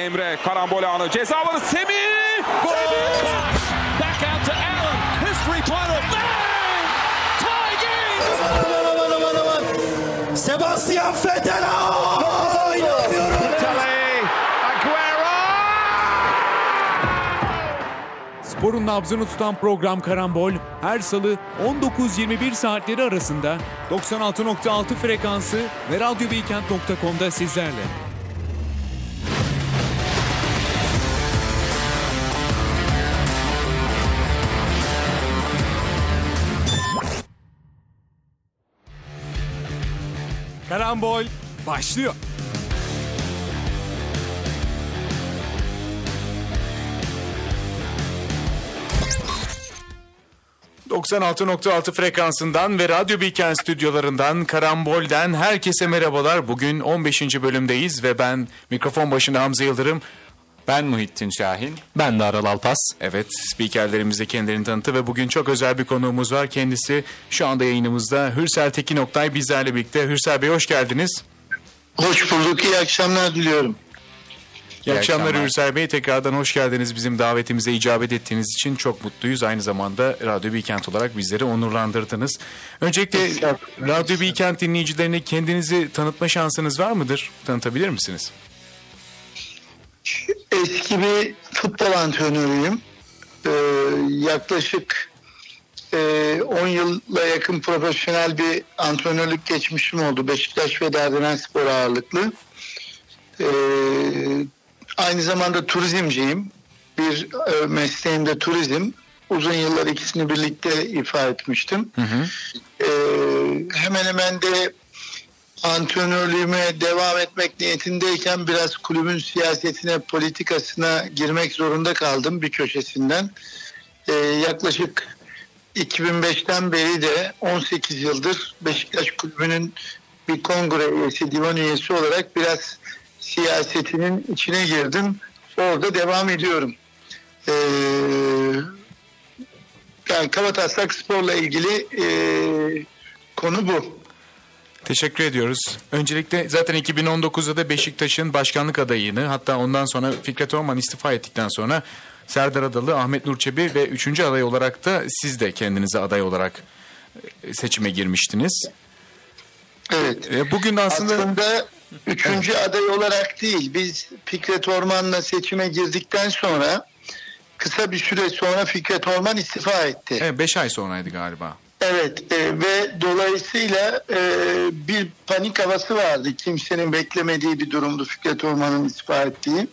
Emre karambol anı ceza alanı Semih. Gol! Back out to Allen. His three-pointer. Bang! Tie game! Aman aman aman aman. Sebastian Vettel. Sporun nabzını tutan program Karambol her salı 19-21 saatleri arasında 96.6 frekansı ve radyobeykent.com'da sizlerle. Karambol başlıyor. ...96.6 frekansından ve Radyo Bilken stüdyolarından... ...Karambol'den herkese merhabalar. Bugün 15. bölümdeyiz ve ben mikrofon başında Hamza Yıldırım... Ben Muhittin Şahin. Ben de Aral Alpas. Evet, spikerlerimiz de kendilerini tanıttı ve bugün çok özel bir konuğumuz var. Kendisi şu anda yayınımızda Hürsel Tekin Oktay bizlerle birlikte. Hürsel Bey hoş geldiniz. Hoş bulduk. İyi akşamlar diliyorum. İyi, akşamlar, akşamlar Hürsel Bey. Tekrardan hoş geldiniz. Bizim davetimize icabet ettiğiniz için çok mutluyuz. Aynı zamanda Radyo Bilkent olarak bizleri onurlandırdınız. Öncelikle. Radyo Bilkent dinleyicilerine kendinizi tanıtma şansınız var mıdır? Tanıtabilir misiniz? Eski bir futbol antrenörüyüm. Ee, yaklaşık e, 10 yılla yakın profesyonel bir antrenörlük geçmişim oldu. Beşiktaş ve Derdener ağırlıklı. Ee, aynı zamanda turizmciyim. Bir e, mesleğim de turizm. Uzun yıllar ikisini birlikte ifa etmiştim. Ee, hemen hemen de antrenörlüğüme devam etmek niyetindeyken biraz kulübün siyasetine, politikasına girmek zorunda kaldım bir köşesinden. Ee, yaklaşık 2005'ten beri de 18 yıldır Beşiktaş Kulübü'nün bir kongre üyesi, divan üyesi olarak biraz siyasetinin içine girdim. Orada devam ediyorum. Ee, yani Kabataslak Spor'la ilgili e, konu bu. Teşekkür ediyoruz. Öncelikle zaten 2019'da da Beşiktaş'ın başkanlık adayını hatta ondan sonra Fikret Orman istifa ettikten sonra Serdar Adalı, Ahmet Nur Çebi ve üçüncü aday olarak da siz de kendinize aday olarak e, seçime girmiştiniz. Evet. E, Bugün aslında, Aslında üçüncü aday olarak değil. Biz Fikret Orman'la seçime girdikten sonra kısa bir süre sonra Fikret Orman istifa etti. 5 ay sonraydı galiba. Evet e, ve dolayısıyla e, bir panik havası vardı. Kimsenin beklemediği bir durumdu Fikret Orman'ın istifa ettiği.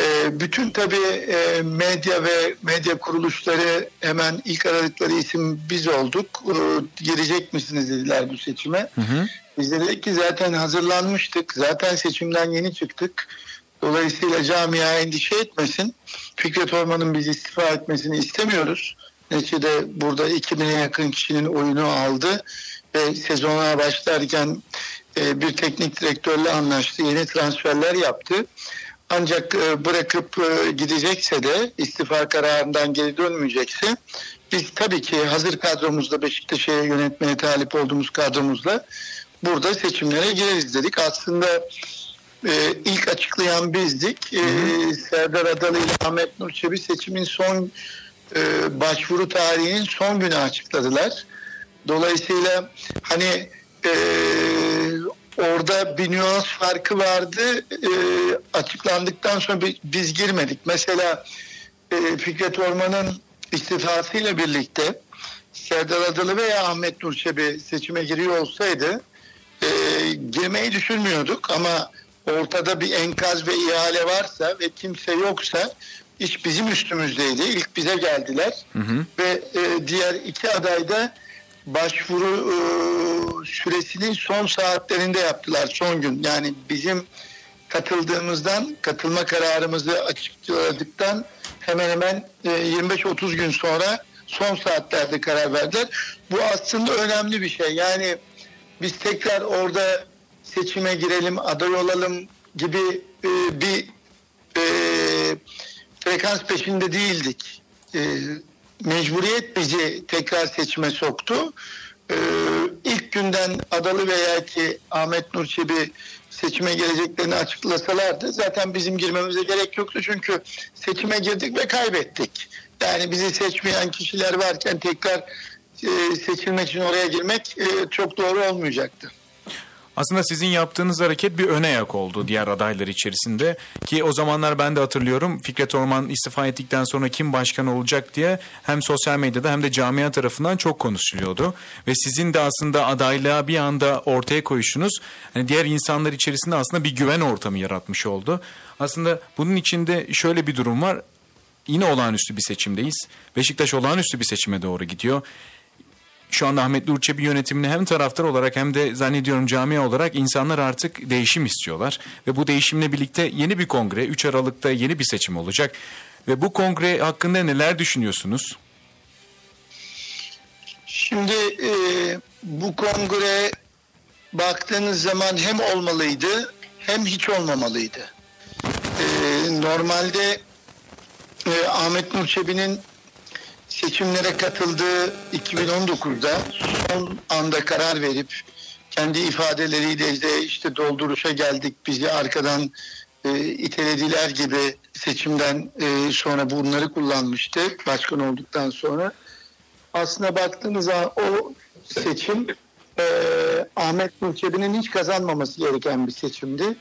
E, bütün tabii e, medya ve medya kuruluşları hemen ilk aradıkları isim biz olduk. E, girecek misiniz dediler bu seçime. Biz de dedik ki zaten hazırlanmıştık. Zaten seçimden yeni çıktık. Dolayısıyla camia endişe etmesin. Fikret Orman'ın biz istifa etmesini istemiyoruz. Neticede burada 2000'e yakın kişinin oyunu aldı ve sezona başlarken e, bir teknik direktörle anlaştı. Yeni transferler yaptı. Ancak e, bırakıp e, gidecekse de istifa kararından geri dönmeyecekse biz tabii ki hazır kadromuzda Beşiktaş'ı yönetmeye talip olduğumuz kadromuzla burada seçimlere gireriz dedik. Aslında e, ilk açıklayan bizdik. E, Serdar Adalı ile Ahmet Nur Çebi seçimin son e, başvuru tarihinin son günü açıkladılar. Dolayısıyla hani e, orada bir nüans farkı vardı. E, açıklandıktan sonra bi- biz girmedik. Mesela e, Fikret Orman'ın istifasıyla birlikte Serdar Adalı veya Ahmet Nur Çebi seçime giriyor olsaydı e, girmeyi düşünmüyorduk ama ortada bir enkaz ve ihale varsa ve kimse yoksa iş bizim üstümüzdeydi. İlk bize geldiler ve e, diğer iki aday da başvuru e, süresinin son saatlerinde yaptılar son gün. Yani bizim katıldığımızdan katılma kararımızı açıkladıktan hemen hemen e, 25-30 gün sonra son saatlerde karar verdiler. Bu aslında önemli bir şey. Yani biz tekrar orada seçime girelim, aday olalım gibi e, bir e, frekans peşinde değildik. E, mecburiyet bizi tekrar seçime soktu. E, ilk günden Adalı veya ki Ahmet Nur Çebi seçime geleceklerini açıklasalardı zaten bizim girmemize gerek yoktu çünkü seçime girdik ve kaybettik. Yani bizi seçmeyen kişiler varken tekrar e, seçilmek için oraya girmek e, çok doğru olmayacaktı. Aslında sizin yaptığınız hareket bir öne yak oldu diğer adaylar içerisinde. Ki o zamanlar ben de hatırlıyorum Fikret Orman istifa ettikten sonra kim başkan olacak diye hem sosyal medyada hem de camia tarafından çok konuşuluyordu. Ve sizin de aslında adaylığa bir anda ortaya koyuşunuz hani diğer insanlar içerisinde aslında bir güven ortamı yaratmış oldu. Aslında bunun içinde şöyle bir durum var. Yine olağanüstü bir seçimdeyiz. Beşiktaş olağanüstü bir seçime doğru gidiyor şu anda Ahmet Nur Çebi yönetimini hem taraftar olarak hem de zannediyorum camia olarak insanlar artık değişim istiyorlar. Ve bu değişimle birlikte yeni bir kongre 3 Aralık'ta yeni bir seçim olacak. Ve bu kongre hakkında neler düşünüyorsunuz? Şimdi e, bu kongre baktığınız zaman hem olmalıydı hem hiç olmamalıydı. E, normalde e, Ahmet Nur Çebi'nin seçimlere katıldığı 2019'da son anda karar verip kendi ifadeleriyle de işte dolduruşa geldik bizi arkadan e, itelediler gibi seçimden e, sonra bunları kullanmıştı başkan olduktan sonra. Aslına baktığınız zaman o seçim e, Ahmet Nurçebi'nin hiç kazanmaması gereken bir seçimdi.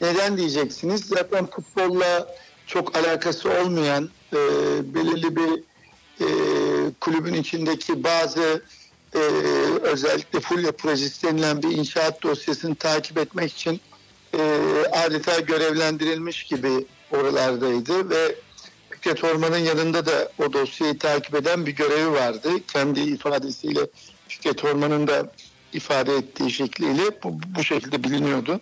Neden diyeceksiniz? Zaten futbolla çok alakası olmayan e, belirli bir e, kulübün içindeki bazı e, özellikle Fulya projesi denilen bir inşaat dosyasını takip etmek için e, adeta görevlendirilmiş gibi oralardaydı ve Fikret Orman'ın yanında da o dosyayı takip eden bir görevi vardı. Kendi ifadesiyle Fikret Orman'ın da ifade ettiği şekliyle bu, bu şekilde biliniyordu.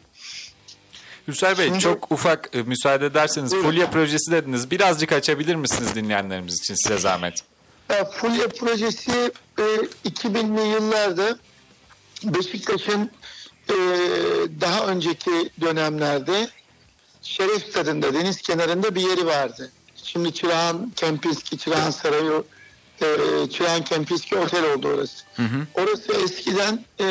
Hüsar Bey Şimdi- çok ufak e, müsaade ederseniz Buyurun. Fulya projesi dediniz. Birazcık açabilir misiniz dinleyenlerimiz için size zahmet? Ya, Fulya projesi e, 2000'li yıllarda Beşiktaş'ın e, daha önceki dönemlerde Şeref Stadında deniz kenarında bir yeri vardı. Şimdi Çırağan Kempinski, Çırağan Sarayı, e, Çırağan Kempinski Otel oldu orası. Orası eskiden e,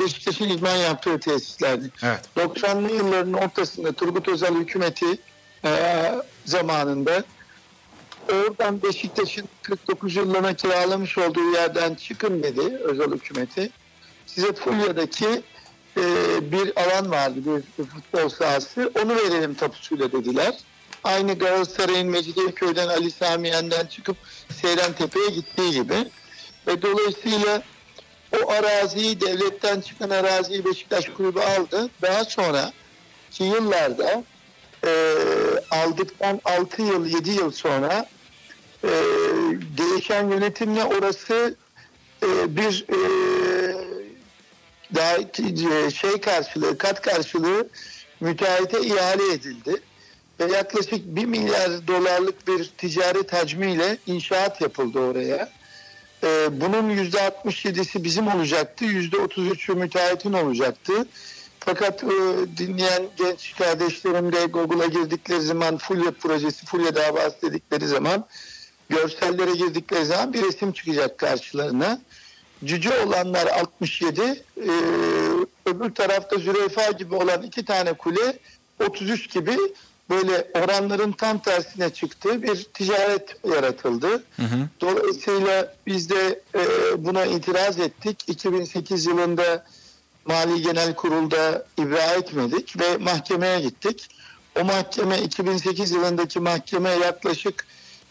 Beşiktaş'ın idman yaptığı tesislerdi. Evet. 90'lı yılların ortasında Turgut Özal hükümeti e, zamanında oradan Beşiktaş'ın 49 yıllığına kiralamış olduğu yerden çıkın dedi özel hükümeti. Size Fulya'daki e, bir alan vardı, bir, futbol sahası. Onu verelim tapusuyla dediler. Aynı Galatasaray'ın Mecidiyeköy'den Ali Samiyen'den çıkıp Seyran Tepe'ye gittiği gibi. Ve dolayısıyla o araziyi, devletten çıkan araziyi Beşiktaş Kulübü aldı. Daha sonra ki yıllarda e, aldıktan 6 yıl, 7 yıl sonra e, değişen yönetimle orası e, bir e, daha e, şey karşılığı, kat karşılığı müteahhite ihale edildi. Ve yaklaşık 1 milyar dolarlık bir ticaret hacmiyle inşaat yapıldı oraya. E, bunun %67'si bizim olacaktı, %33'ü müteahhitin olacaktı. Fakat e, dinleyen genç kardeşlerim de Google'a girdikleri zaman Fulya projesi, Fulya davası dedikleri zaman görsellere girdikleri zaman bir resim çıkacak karşılarına. Cüce olanlar 67, e, öbür tarafta zürefa gibi olan iki tane kule 33 gibi böyle oranların tam tersine çıktığı bir ticaret yaratıldı. Dolayısıyla biz de e, buna itiraz ettik. 2008 yılında Mali Genel Kurul'da ibra etmedik ve mahkemeye gittik. O mahkeme 2008 yılındaki mahkeme yaklaşık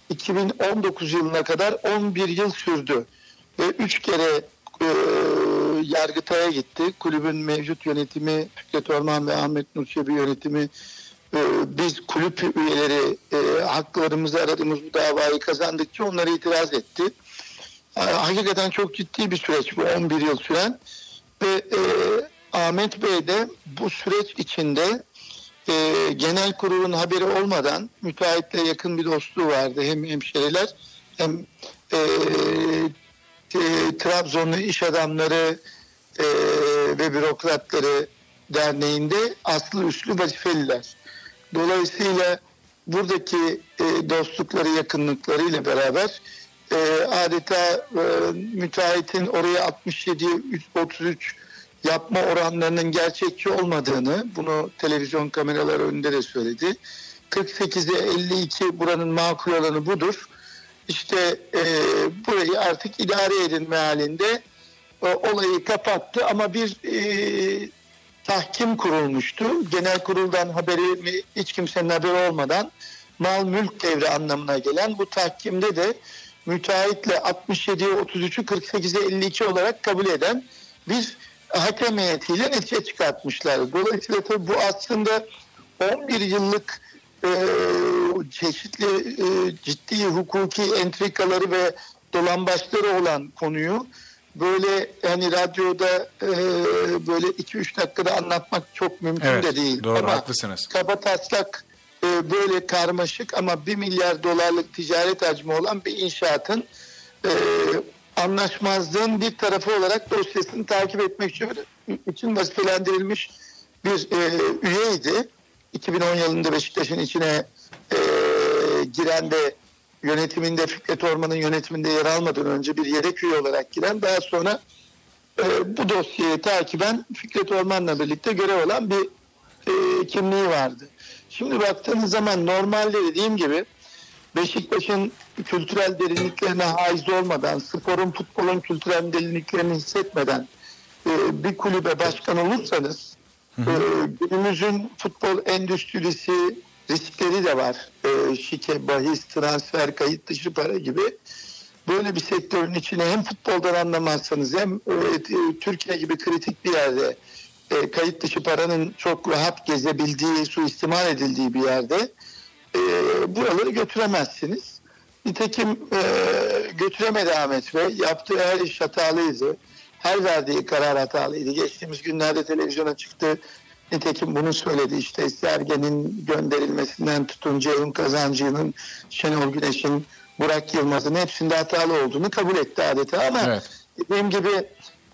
2019 yılına kadar 11 yıl sürdü. Ve 3 kere e, Yargıtay'a gitti. Kulübün mevcut yönetimi Fikret Orman ve Ahmet Nurçebi yönetimi e, biz kulüp üyeleri e, haklarımızı aradığımız bu davayı kazandıkça onlara itiraz etti. E, hakikaten çok ciddi bir süreç bu 11 yıl süren ve e, Ahmet Bey de bu süreç içinde e, genel kurulun haberi olmadan müteahhitle yakın bir dostluğu vardı. Hem hemşeriler hem e, e, Trabzonlu iş adamları e, ve bürokratları derneğinde aslı üslü vazifeliler. Dolayısıyla buradaki e, dostlukları, yakınlıklarıyla beraber e, adeta e, müteahhitin oraya 67 33 yapma oranlarının gerçekçi olmadığını bunu televizyon kameraları önünde de söyledi. 48'e 52 buranın makul olanı budur. İşte e, burayı artık idare edin mealinde e, olayı kapattı ama bir e, tahkim kurulmuştu. Genel kuruldan haberi hiç kimsenin haberi olmadan mal mülk devri anlamına gelen bu tahkimde de müteahhitle 67'ye 33'ü 48'e 52 olarak kabul eden bir hakem heyetiyle netice çıkartmışlar. Dolayısıyla tabii bu aslında 11 yıllık e, çeşitli e, ciddi hukuki entrikaları ve dolambaçları olan konuyu böyle hani radyoda e, böyle 2-3 dakikada anlatmak çok mümkün Evet, de değil. doğru, ama haklısınız. Kaba taslak e, böyle karmaşık ama 1 milyar dolarlık ticaret hacmi olan bir inşaatın e, anlaşmazlığın bir tarafı olarak dosyasını takip etmek için, için vazifelendirilmiş bir e, üyeydi. 2010 yılında Beşiktaş'ın içine e, giren ve yönetiminde Fikret Orman'ın yönetiminde yer almadan önce bir yedek üye olarak giren daha sonra e, bu dosyayı takiben Fikret Orman'la birlikte görev alan bir e, kimliği vardı. Şimdi baktığınız zaman normalde dediğim gibi Beşiktaş'ın kültürel derinliklerine haiz olmadan, sporun, futbolun kültürel derinliklerini hissetmeden e, bir kulübe başkan olursanız e, günümüzün futbol endüstrisi riskleri de var. E, şike, bahis, transfer, kayıt dışı para gibi. Böyle bir sektörün içine hem futboldan anlamazsanız hem e, Türkiye gibi kritik bir yerde e, kayıt dışı paranın çok rahat gezebildiği, suistimal edildiği bir yerde e, buraları götüremezsiniz. Nitekim e, götüremedi Ahmet Bey. Yaptığı her iş hatalıydı. Her verdiği karar hatalıydı. Geçtiğimiz günlerde televizyona çıktı. Nitekim bunu söyledi. İşte Sergen'in gönderilmesinden tutun Ceyhun Kazancı'nın, Şenol Güneş'in, Burak Yılmaz'ın hepsinde hatalı olduğunu kabul etti adeta ama Evet. dediğim gibi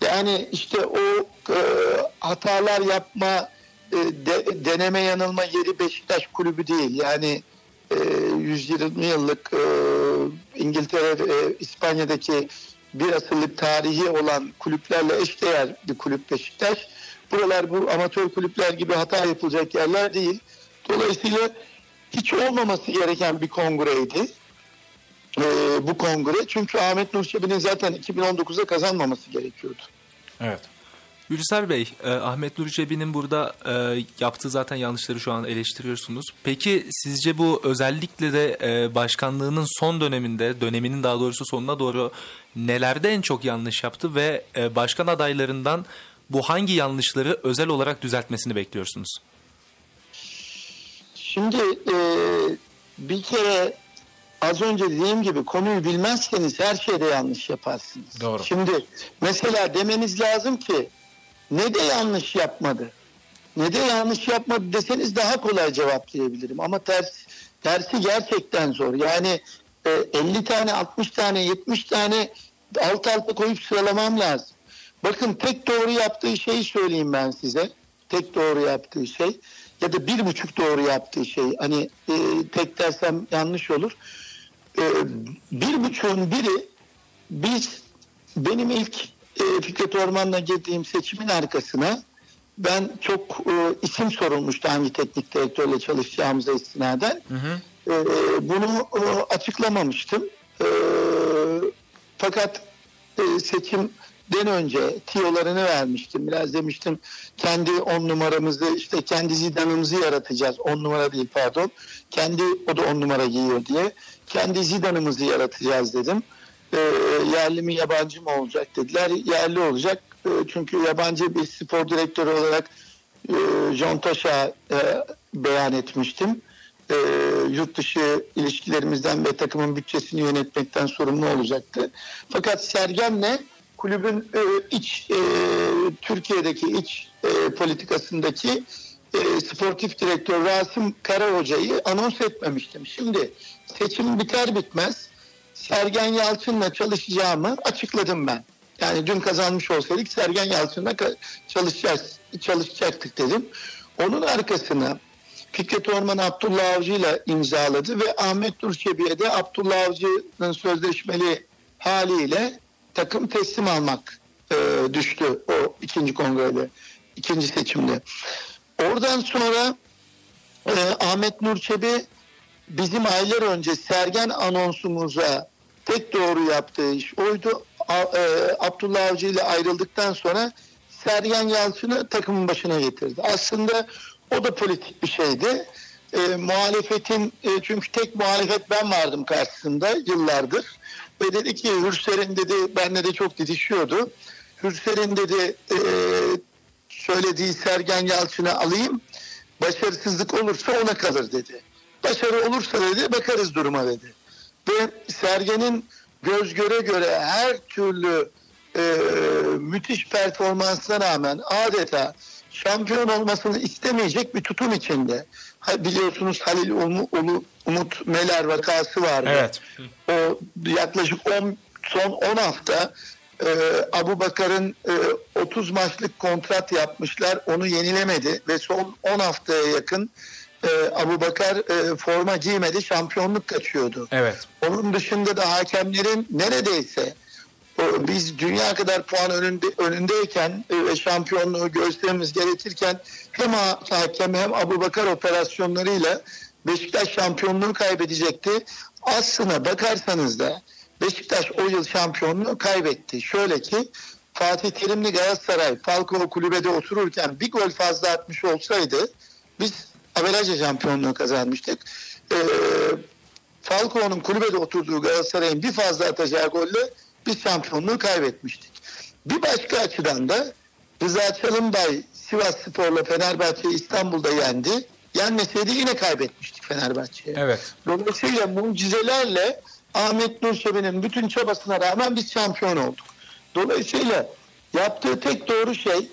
yani işte o e, hatalar yapma e, de- deneme yanılma yeri Beşiktaş kulübü değil. Yani 120 yıllık e, İngiltere ve İspanya'daki bir asırlık tarihi olan kulüplerle eşdeğer bir kulüp Beşiktaş. Buralar bu amatör kulüpler gibi hata yapılacak yerler değil. Dolayısıyla hiç olmaması gereken bir kongreydi. E, bu kongre. Çünkü Ahmet Nur Çebi'nin zaten 2019'da kazanmaması gerekiyordu. Evet. Gülser Bey, e, Ahmet Nur Cebi'nin burada e, yaptığı zaten yanlışları şu an eleştiriyorsunuz. Peki sizce bu özellikle de e, başkanlığının son döneminde, döneminin daha doğrusu sonuna doğru nelerde en çok yanlış yaptı ve e, başkan adaylarından bu hangi yanlışları özel olarak düzeltmesini bekliyorsunuz? Şimdi e, bir kere az önce dediğim gibi konuyu bilmezseniz her şeyde yanlış yaparsınız. Doğru. Şimdi mesela demeniz lazım ki ne de yanlış yapmadı. Ne de yanlış yapmadı deseniz daha kolay cevaplayabilirim. Ama ters, tersi gerçekten zor. Yani e, 50 tane, 60 tane, 70 tane alt alta koyup sıralamam lazım. Bakın tek doğru yaptığı şeyi söyleyeyim ben size. Tek doğru yaptığı şey ya da bir buçuk doğru yaptığı şey. Hani e, tek dersem yanlış olur. E, bir buçuğun biri biz benim ilk e, Fikret Orman'la girdiğim seçimin arkasına ben çok e, isim sorulmuştu hangi teknik direktörle çalışacağımıza istinaden. E, bunu e, açıklamamıştım. E, fakat e, seçimden önce tiyolarını vermiştim. Biraz demiştim kendi on numaramızı işte kendi zidanımızı yaratacağız. On numara değil pardon. Kendi o da on numara giyiyor diye. Kendi zidanımızı yaratacağız dedim. E, yerli mi yabancı mı olacak dediler. Yerli olacak. E, çünkü yabancı bir spor direktörü olarak e, John Toş'a e, beyan etmiştim. Yurt dışı ilişkilerimizden ve takımın bütçesini yönetmekten sorumlu olacaktı. Fakat Sergen'le kulübün iç Türkiye'deki iç politikasındaki sportif direktör Rasim Kara Hoca'yı anons etmemiştim. Şimdi seçim biter bitmez Sergen Yalçın'la çalışacağımı açıkladım ben. Yani dün kazanmış olsaydık Sergen Yalçın'la çalışacağız, çalışacaktık dedim. Onun arkasına Fikret Orman Abdullah Avcı ile imzaladı ve Ahmet Nur Çebi'ye de Abdullah Avcı'nın sözleşmeli haliyle takım teslim almak e, düştü o ikinci kongrede, ikinci seçimde. Oradan sonra e, Ahmet Nur Çebi bizim aylar önce Sergen anonsumuza tek doğru yaptığı iş oydu. E, Abdullah Avcı ile ayrıldıktan sonra Sergen Yalçın'ı takımın başına getirdi. Aslında o da politik bir şeydi. E, muhalefetin e, çünkü tek muhalefet ben vardım karşısında yıllardır. Ve dedi ki Hürser'in dedi benle de çok didişiyordu. Hürser'in dedi e, söylediği Sergen Yalçın'ı alayım. Başarısızlık olursa ona kalır dedi. Başarı olursa dedi bakarız duruma dedi. Ve Sergen'in göz göre göre her türlü e, müthiş performansına rağmen adeta şampiyon olmasını istemeyecek bir tutum içinde. Ha, biliyorsunuz Halil Ulu, Umut Meler vakası vardı. Evet. O yaklaşık 10 son 10 hafta e, Abu Bakar'ın e, 30 maçlık kontrat yapmışlar. Onu yenilemedi ve son 10 haftaya yakın e, Abu Bakar e, forma giymedi. Şampiyonluk kaçıyordu. Evet. Onun dışında da hakemlerin neredeyse o, biz dünya kadar puan önünde, önündeyken e, ve şampiyonluğu göstermemiz gerekirken hem ha- hakem hem Abu Bakar operasyonlarıyla Beşiktaş şampiyonluğu kaybedecekti. Aslına bakarsanız da Beşiktaş o yıl şampiyonluğu kaybetti. Şöyle ki Fatih Terimli Galatasaray Falcao kulübede otururken bir gol fazla atmış olsaydı biz averajla şampiyonluğu kazanmıştık. Ee, Falcao'nun kulübede oturduğu Galatasaray'ın bir fazla atacağı golle biz şampiyonluğu kaybetmiştik. Bir başka açıdan da Rıza Çalınbay Sivas Spor'la Fenerbahçe İstanbul'da yendi. Yenmeseydi yine kaybetmiştik Fenerbahçe'ye. Evet. Dolayısıyla mucizelerle Ahmet Nur Çebi'nin bütün çabasına rağmen biz şampiyon olduk. Dolayısıyla yaptığı tek doğru şey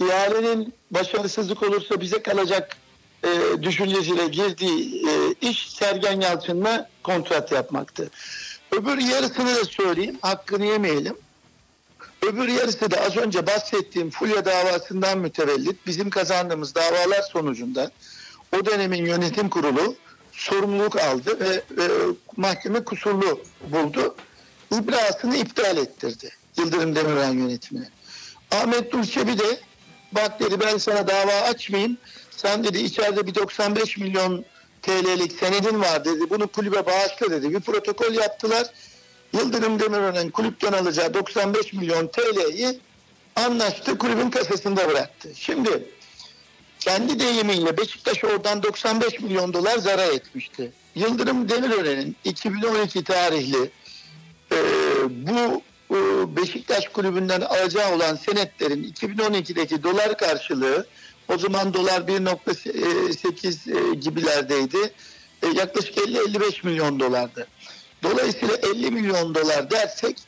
ihalenin başarısızlık olursa bize kalacak e, düşüncesiyle girdiği e, iş Sergen Yalçın'la kontrat yapmaktı. Öbür yarısını da söyleyeyim, hakkını yemeyelim. Öbür yarısı da az önce bahsettiğim Fulya davasından mütevellit bizim kazandığımız davalar sonucunda o dönemin yönetim kurulu sorumluluk aldı ve, ve mahkeme kusurlu buldu. İbrasını iptal ettirdi Yıldırım Demirören yönetimine. Ahmet Durçebi de bak dedi ben sana dava açmayayım. Sen dedi içeride bir 95 milyon TL'lik senedin var dedi. Bunu kulübe bağışla dedi. Bir protokol yaptılar. Yıldırım Demirören kulüpten alacağı 95 milyon TL'yi anlaştı kulübün kasasında bıraktı. Şimdi kendi deyimiyle Beşiktaş oradan 95 milyon dolar zarar etmişti. Yıldırım Demirören'in 2012 tarihli e, bu e, Beşiktaş kulübünden alacağı olan senetlerin 2012'deki dolar karşılığı o zaman dolar 1.8 e, gibilerdeydi. E, yaklaşık 50-55 milyon dolardı. Dolayısıyla 50 milyon dolar dersek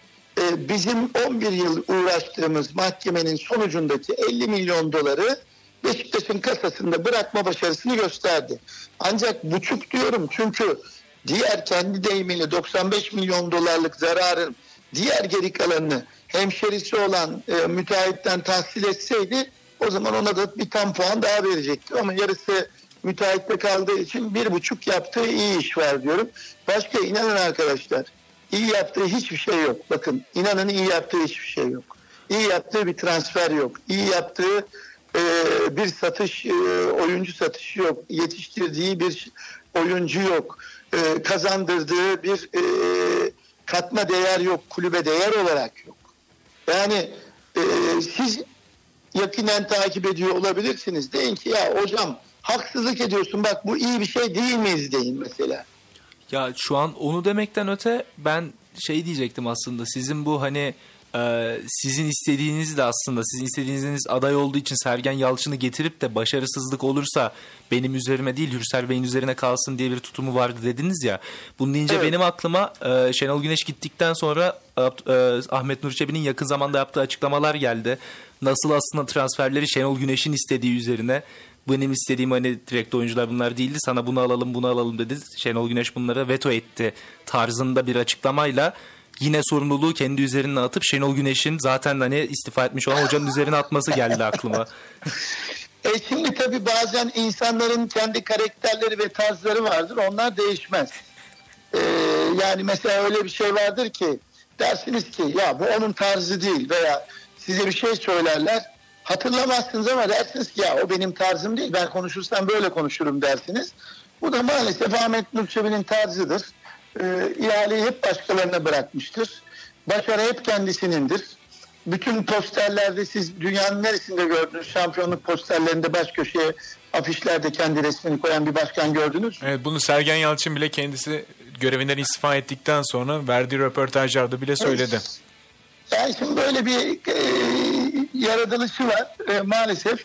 e, bizim 11 yıl uğraştığımız mahkemenin sonucundaki 50 milyon doları Beşiktaş'ın kasasında bırakma başarısını gösterdi. Ancak buçuk diyorum çünkü diğer kendi deyimiyle 95 milyon dolarlık zararın diğer geri kalanını hemşerisi olan e, müteahhitten tahsil etseydi o zaman ona da bir tam puan daha verecekti. Ama yarısı müteahhitte kaldığı için bir buçuk yaptığı iyi iş var diyorum. Başka inanın arkadaşlar iyi yaptığı hiçbir şey yok. Bakın inanın iyi yaptığı hiçbir şey yok. İyi yaptığı bir transfer yok. İyi yaptığı e, bir satış e, oyuncu satışı yok. Yetiştirdiği bir oyuncu yok. E, kazandırdığı bir e, katma değer yok. Kulübe değer olarak yok. Yani e, siz yakinen takip ediyor olabilirsiniz. Deyin ki ya hocam haksızlık ediyorsun bak bu iyi bir şey değil miyiz deyin mesela. Ya şu an onu demekten öte ben şey diyecektim aslında sizin bu hani e, sizin istediğiniz de aslında sizin istediğiniz aday olduğu için Sergen Yalçın'ı getirip de başarısızlık olursa benim üzerime değil Hürsel Bey'in üzerine kalsın diye bir tutumu vardı dediniz ya. Bunu deyince Evet. benim aklıma e, Şenol Güneş gittikten sonra e, Ahmet Nur Çebi'nin yakın zamanda yaptığı açıklamalar geldi. Nasıl aslında transferleri Şenol Güneş'in istediği üzerine benim istediğim hani direkt oyuncular bunlar değildi. Sana bunu alalım bunu alalım dedi. Şenol Güneş bunlara veto etti tarzında bir açıklamayla yine sorumluluğu kendi üzerine atıp Şenol Güneş'in zaten hani istifa etmiş olan hocanın üzerine atması geldi aklıma. E şimdi tabii bazen insanların kendi karakterleri ve tarzları vardır. Onlar değişmez. E, yani mesela öyle bir şey vardır ki dersiniz ki ya bu onun tarzı değil veya size bir şey söylerler. Hatırlamazsınız ama dersiniz ki ya o benim tarzım değil. Ben konuşursam böyle konuşurum dersiniz. Bu da maalesef Ahmet Nur Çebi'nin tarzıdır. E, ihaleyi hep başkalarına bırakmıştır. Başarı hep kendisinindir. Bütün posterlerde siz dünyanın neresinde gördünüz? Şampiyonluk posterlerinde baş köşeye afişlerde kendi resmini koyan bir başkan gördünüz mü? Evet bunu Sergen Yalçın bile kendisi görevinden istifa ettikten sonra verdiği röportajlarda bile söyledi. Yani şimdi böyle bir e, yaratılışı var E, maalesef.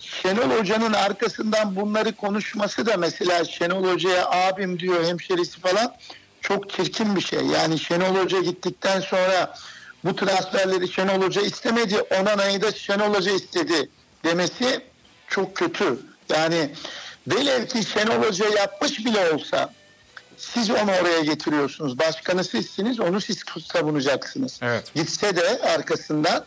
Şenol Hoca'nın arkasından bunları konuşması da mesela Şenol Hoca'ya abim diyor hemşerisi falan çok çirkin bir şey. Yani Şenol Hoca gittikten sonra bu transferleri Şenol Hoca istemedi. Onana'yı da Şenol Hoca istedi demesi çok kötü. Yani velev ki Şenol Hoca yapmış bile olsa siz onu oraya getiriyorsunuz. Başkanı sizsiniz, onu siz savunacaksınız. Evet. Gitse de arkasından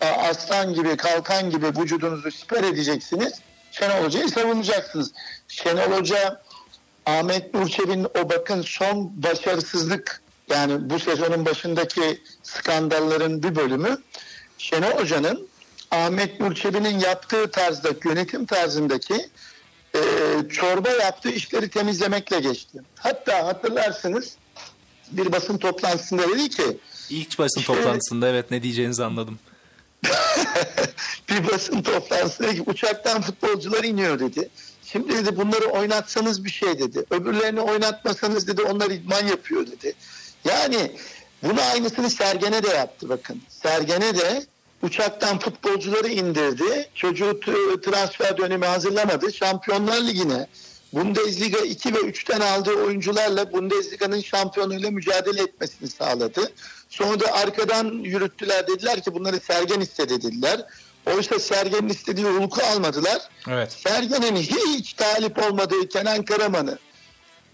aslan gibi, kalkan gibi vücudunuzu siper edeceksiniz. Şenol Hoca'yı savunacaksınız. Şenol Hoca, Ahmet Nurçebi'nin o bakın son başarısızlık yani bu sezonun başındaki skandalların bir bölümü Şenol Hoca'nın Ahmet Nurçebi'nin yaptığı tarzdaki yönetim tarzındaki e, çorba yaptığı işleri temizlemekle geçti. Hatta hatırlarsınız bir basın toplantısında dedi ki İlk basın İşte- toplantısında evet ne diyeceğinizi anladım. bir basın toplantısında ki uçaktan futbolcular iniyor dedi. Şimdi dedi bunları oynatsanız bir şey dedi. Öbürlerini oynatmasanız dedi onlar idman yapıyor dedi. Yani bunu aynısını Sergen'e de yaptı bakın. Sergen'e de uçaktan futbolcuları indirdi. Çocuğu transfer dönemi hazırlamadı. Şampiyonlar Ligi'ne Bundesliga 2 ve 3'ten aldığı oyuncularla Bundesliga'nın şampiyonuyla mücadele etmesini sağladı. Sonra da arkadan yürüttüler dediler ki bunları Sergen istedi dediler. Oysa Sergen'in istediği Hulk'u almadılar. Evet. Sergen'in hiç talip olmadığı Kenan Karaman'ı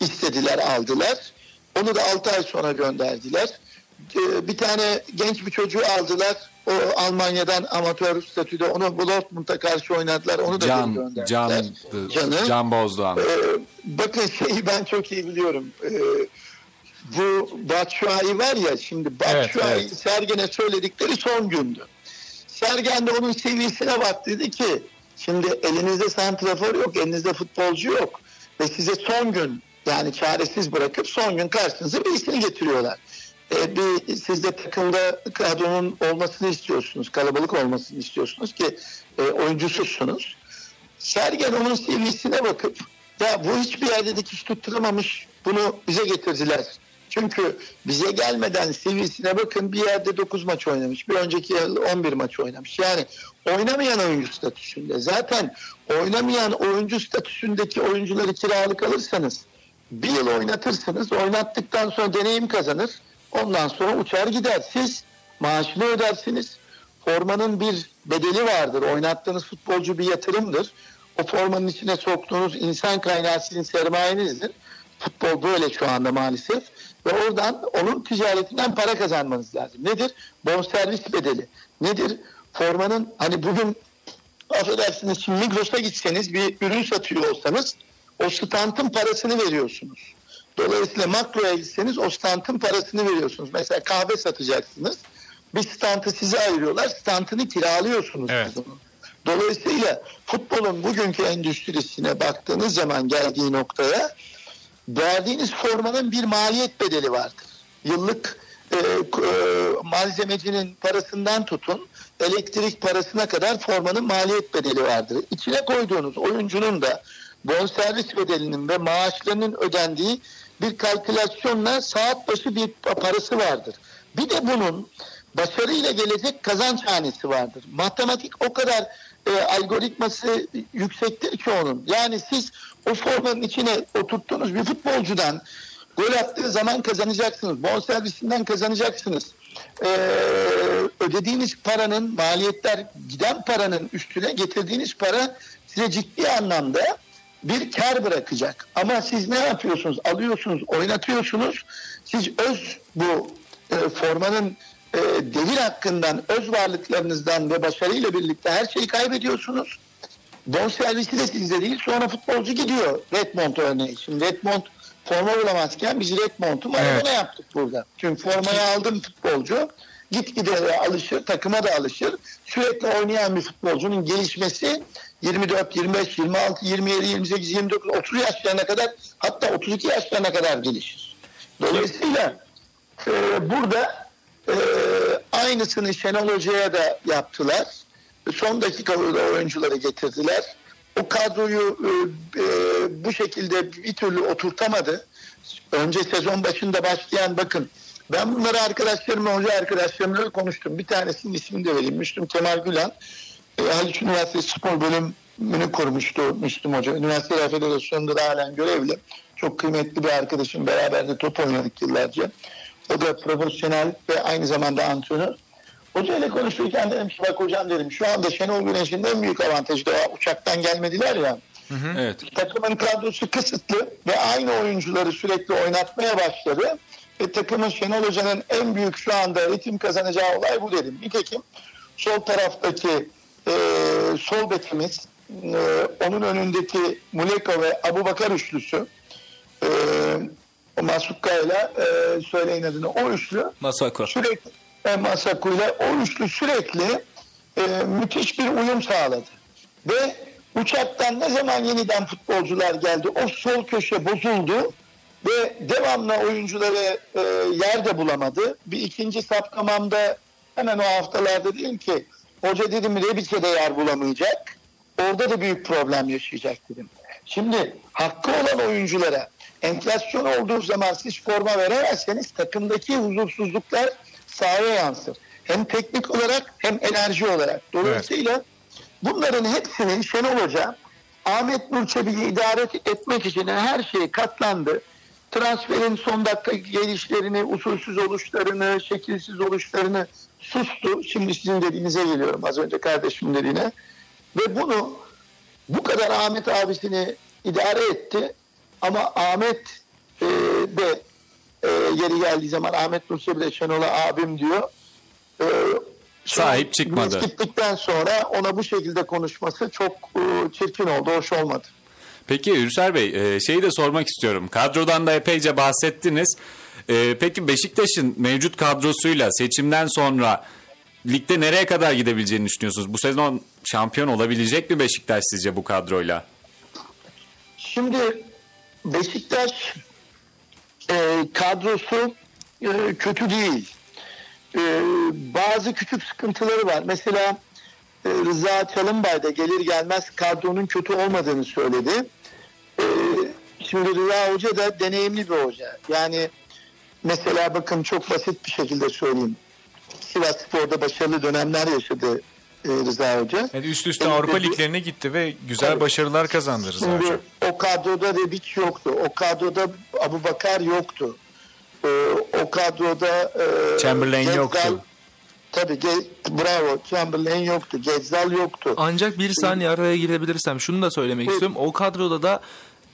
istediler aldılar. Onu da 6 ay sonra gönderdiler. Ee, Bir tane genç bir çocuğu aldılar. O Almanya'dan amatör statüde onu Dortmund'a karşı oynadılar. Onu da Can, gönderdiler. Can, Can'ı. Can Bozdoğan. Ee, bakın şeyi ben çok iyi biliyorum. Ee, bu Batshuayi var ya şimdi Batshuayi evet. Sergen'e söyledikleri son gündü. Sergen de onun seviyesine bak dedi ki şimdi elinizde santrafor yok, elinizde futbolcu yok ve size son gün yani çaresiz bırakıp son gün karşınıza birisini getiriyorlar. Ee, bir siz de takımda kadronun olmasını istiyorsunuz, kalabalık olmasını istiyorsunuz ki e, oyuncusuzsunuz. Sergen onun seviyesine bakıp ya bu hiçbir yerde dikiş tutturamamış bunu bize getirdiler. Çünkü bize gelmeden seviyesine bakın bir yerde 9 maç oynamış. Bir önceki yıl 11 maç oynamış. Yani oynamayan oyuncu statüsünde. Zaten oynamayan oyuncu statüsündeki oyuncuları kiralık alırsanız bir yıl oynatırsınız. Oynattıktan sonra deneyim kazanır. Ondan sonra uçar gider. Siz maaşını ödersiniz. Formanın bir bedeli vardır. Oynattığınız futbolcu bir yatırımdır. O formanın içine soktuğunuz insan kaynağı sizin sermayenizdir. Futbol böyle şu anda maalesef. Ve oradan onun ticaretinden para kazanmanız lazım. Nedir? Bonservis bedeli. Nedir? Formanın hani bugün affedersiniz şimdi Migros'a gitseniz bir ürün satıyor olsanız o stantın parasını veriyorsunuz. Dolayısıyla makroya gitseniz o stantın parasını veriyorsunuz. Mesela kahve satacaksınız. Bir stantı size ayırıyorlar. Stantını kiralıyorsunuz. Evet. Dolayısıyla futbolun bugünkü endüstrisine baktığınız zaman geldiği noktaya verdiğiniz formanın bir maliyet bedeli vardır. Yıllık e, e, malzemecinin parasından tutun elektrik parasına kadar formanın maliyet bedeli vardır. İçine koyduğunuz oyuncunun da bonservis bedelinin ve maaşlarının ödendiği bir kalkülasyonla saat başı bir parası vardır. Bir de bunun başarıyla gelecek kazanç hanesi vardır. Matematik o kadar e, algoritması yüksektir ki onun. Yani siz o formanın içine oturttuğunuz bir futbolcudan gol attığı zaman kazanacaksınız. Bonservisinden kazanacaksınız. Ee, ödediğiniz paranın maliyetler giden paranın üstüne getirdiğiniz para size ciddi anlamda bir kar bırakacak. Ama siz ne yapıyorsunuz? Alıyorsunuz, oynatıyorsunuz. Siz öz bu e, formanın e, devir hakkından, öz varlıklarınızdan ve başarıyla birlikte her şeyi kaybediyorsunuz. bonservisi de sizde değil. Sonra futbolcu gidiyor. Redmond örneği. Şimdi Redmond forma bulamazken biz Redmond'u Evet. yaptık burada. Çünkü formayı aldım futbolcu. Gitgide alışır, takıma da alışır. Sürekli oynayan bir futbolcunun gelişmesi 24, 25, 26, 27, 28, 29, 30 yaşlarına kadar hatta 32 yaşlarına kadar gelişir. Dolayısıyla e, burada e, aynısını Şenol Hoca'ya da yaptılar. Son dakikada oyuncuları getirdiler. O kadroyu e, e, bu şekilde bir türlü oturtamadı. Önce sezon başında başlayan bakın ben bunları arkadaşlarımla, hoca arkadaşlarımla konuştum. Bir tanesinin ismini de vereyim. Müslüm Kemal Gülen. E, Haliç Üniversitesi Spor Bölümünü kurmuştu Müslüm Hoca. Üniversite Federasyonu'nda da halen görevli. Çok kıymetli bir arkadaşım. Beraber de top oynadık yıllarca. O da profesyonel ve aynı zamanda antrenör. Hoca ile konuşurken dedim ki bak hocam dedim şu anda Şenol Güneş'in en büyük avantajı da uçaktan gelmediler ya. Evet. Takımın kadrosu kısıtlı ve aynı oyuncuları sürekli oynatmaya başladı. Ve takımın Şenol Hoca'nın en büyük şu anda ritim kazanacağı olay bu dedim. Nitekim sol taraftaki e, sol bekimiz e, onun önündeki Muleka ve Abu Bakar üçlüsü e, Masuka ile e, söyleyin adını o üçlü Masako. sürekli e, Masakuyla o üçlü sürekli e, müthiş bir uyum sağladı. Ve uçaktan ne zaman yeniden futbolcular geldi o sol köşe bozuldu ve devamlı oyuncuları e, yerde bulamadı. Bir ikinci saptamamda hemen o haftalarda dedim ki hoca dedim Rebiç'e de yer bulamayacak. Orada da büyük problem yaşayacak dedim. Şimdi hakkı olan oyunculara enflasyon olduğu zaman siz forma veremezseniz takımdaki huzursuzluklar sahaya yansır. Hem teknik olarak hem enerji olarak. Dolayısıyla bunların hepsini Şenol Hoca Ahmet Nur Çebi'yi idare etmek için her şeye katlandı. Transferin son dakika gelişlerini, usulsüz oluşlarını, şekilsiz oluşlarını sustu. Şimdi sizin dediğinize geliyorum az önce kardeşim dediğine. Ve bunu bu kadar Ahmet abisini idare etti. Ama Ahmet e, de e, yeri geldiği zaman Ahmet Nursevi de Şenol'a abim diyor. E, Sahip çıkmadı. Gittikten sonra ona bu şekilde konuşması çok e, çirkin oldu, hoş olmadı. Peki Ürser Bey e, şeyi de sormak istiyorum. Kadrodan da epeyce bahsettiniz. E, Peki Beşiktaş'ın mevcut kadrosuyla seçimden sonra ligde nereye kadar gidebileceğini düşünüyorsunuz? Bu sezon şampiyon olabilecek mi Beşiktaş sizce bu kadroyla? Şimdi Beşiktaş e, kadrosu e, kötü değil. E, bazı küçük sıkıntıları var. Mesela e, Rıza Çalınbay da gelir gelmez kadronun kötü olmadığını söyledi. E, şimdi Rıza Hoca da deneyimli bir hoca. Yani mesela bakın çok basit bir şekilde söyleyeyim. Sivas Spor'da başarılı dönemler yaşadı e, Rıza Hoca. Evet, üst üste Evet, Avrupa evet. liglerine gitti ve güzel Tabii. başarılar kazandı Rıza Şimdi Hoca. o kadroda Rebic yoktu. O kadroda Abu Bakar yoktu. O kadroda e, Chamberlain Gezzal- yoktu. Tabii Ge- bravo. Chamberlain yoktu. Gezzal yoktu. Ancak bir saniye araya girebilirsem şunu da söylemek Buyurun. istiyorum. O kadroda da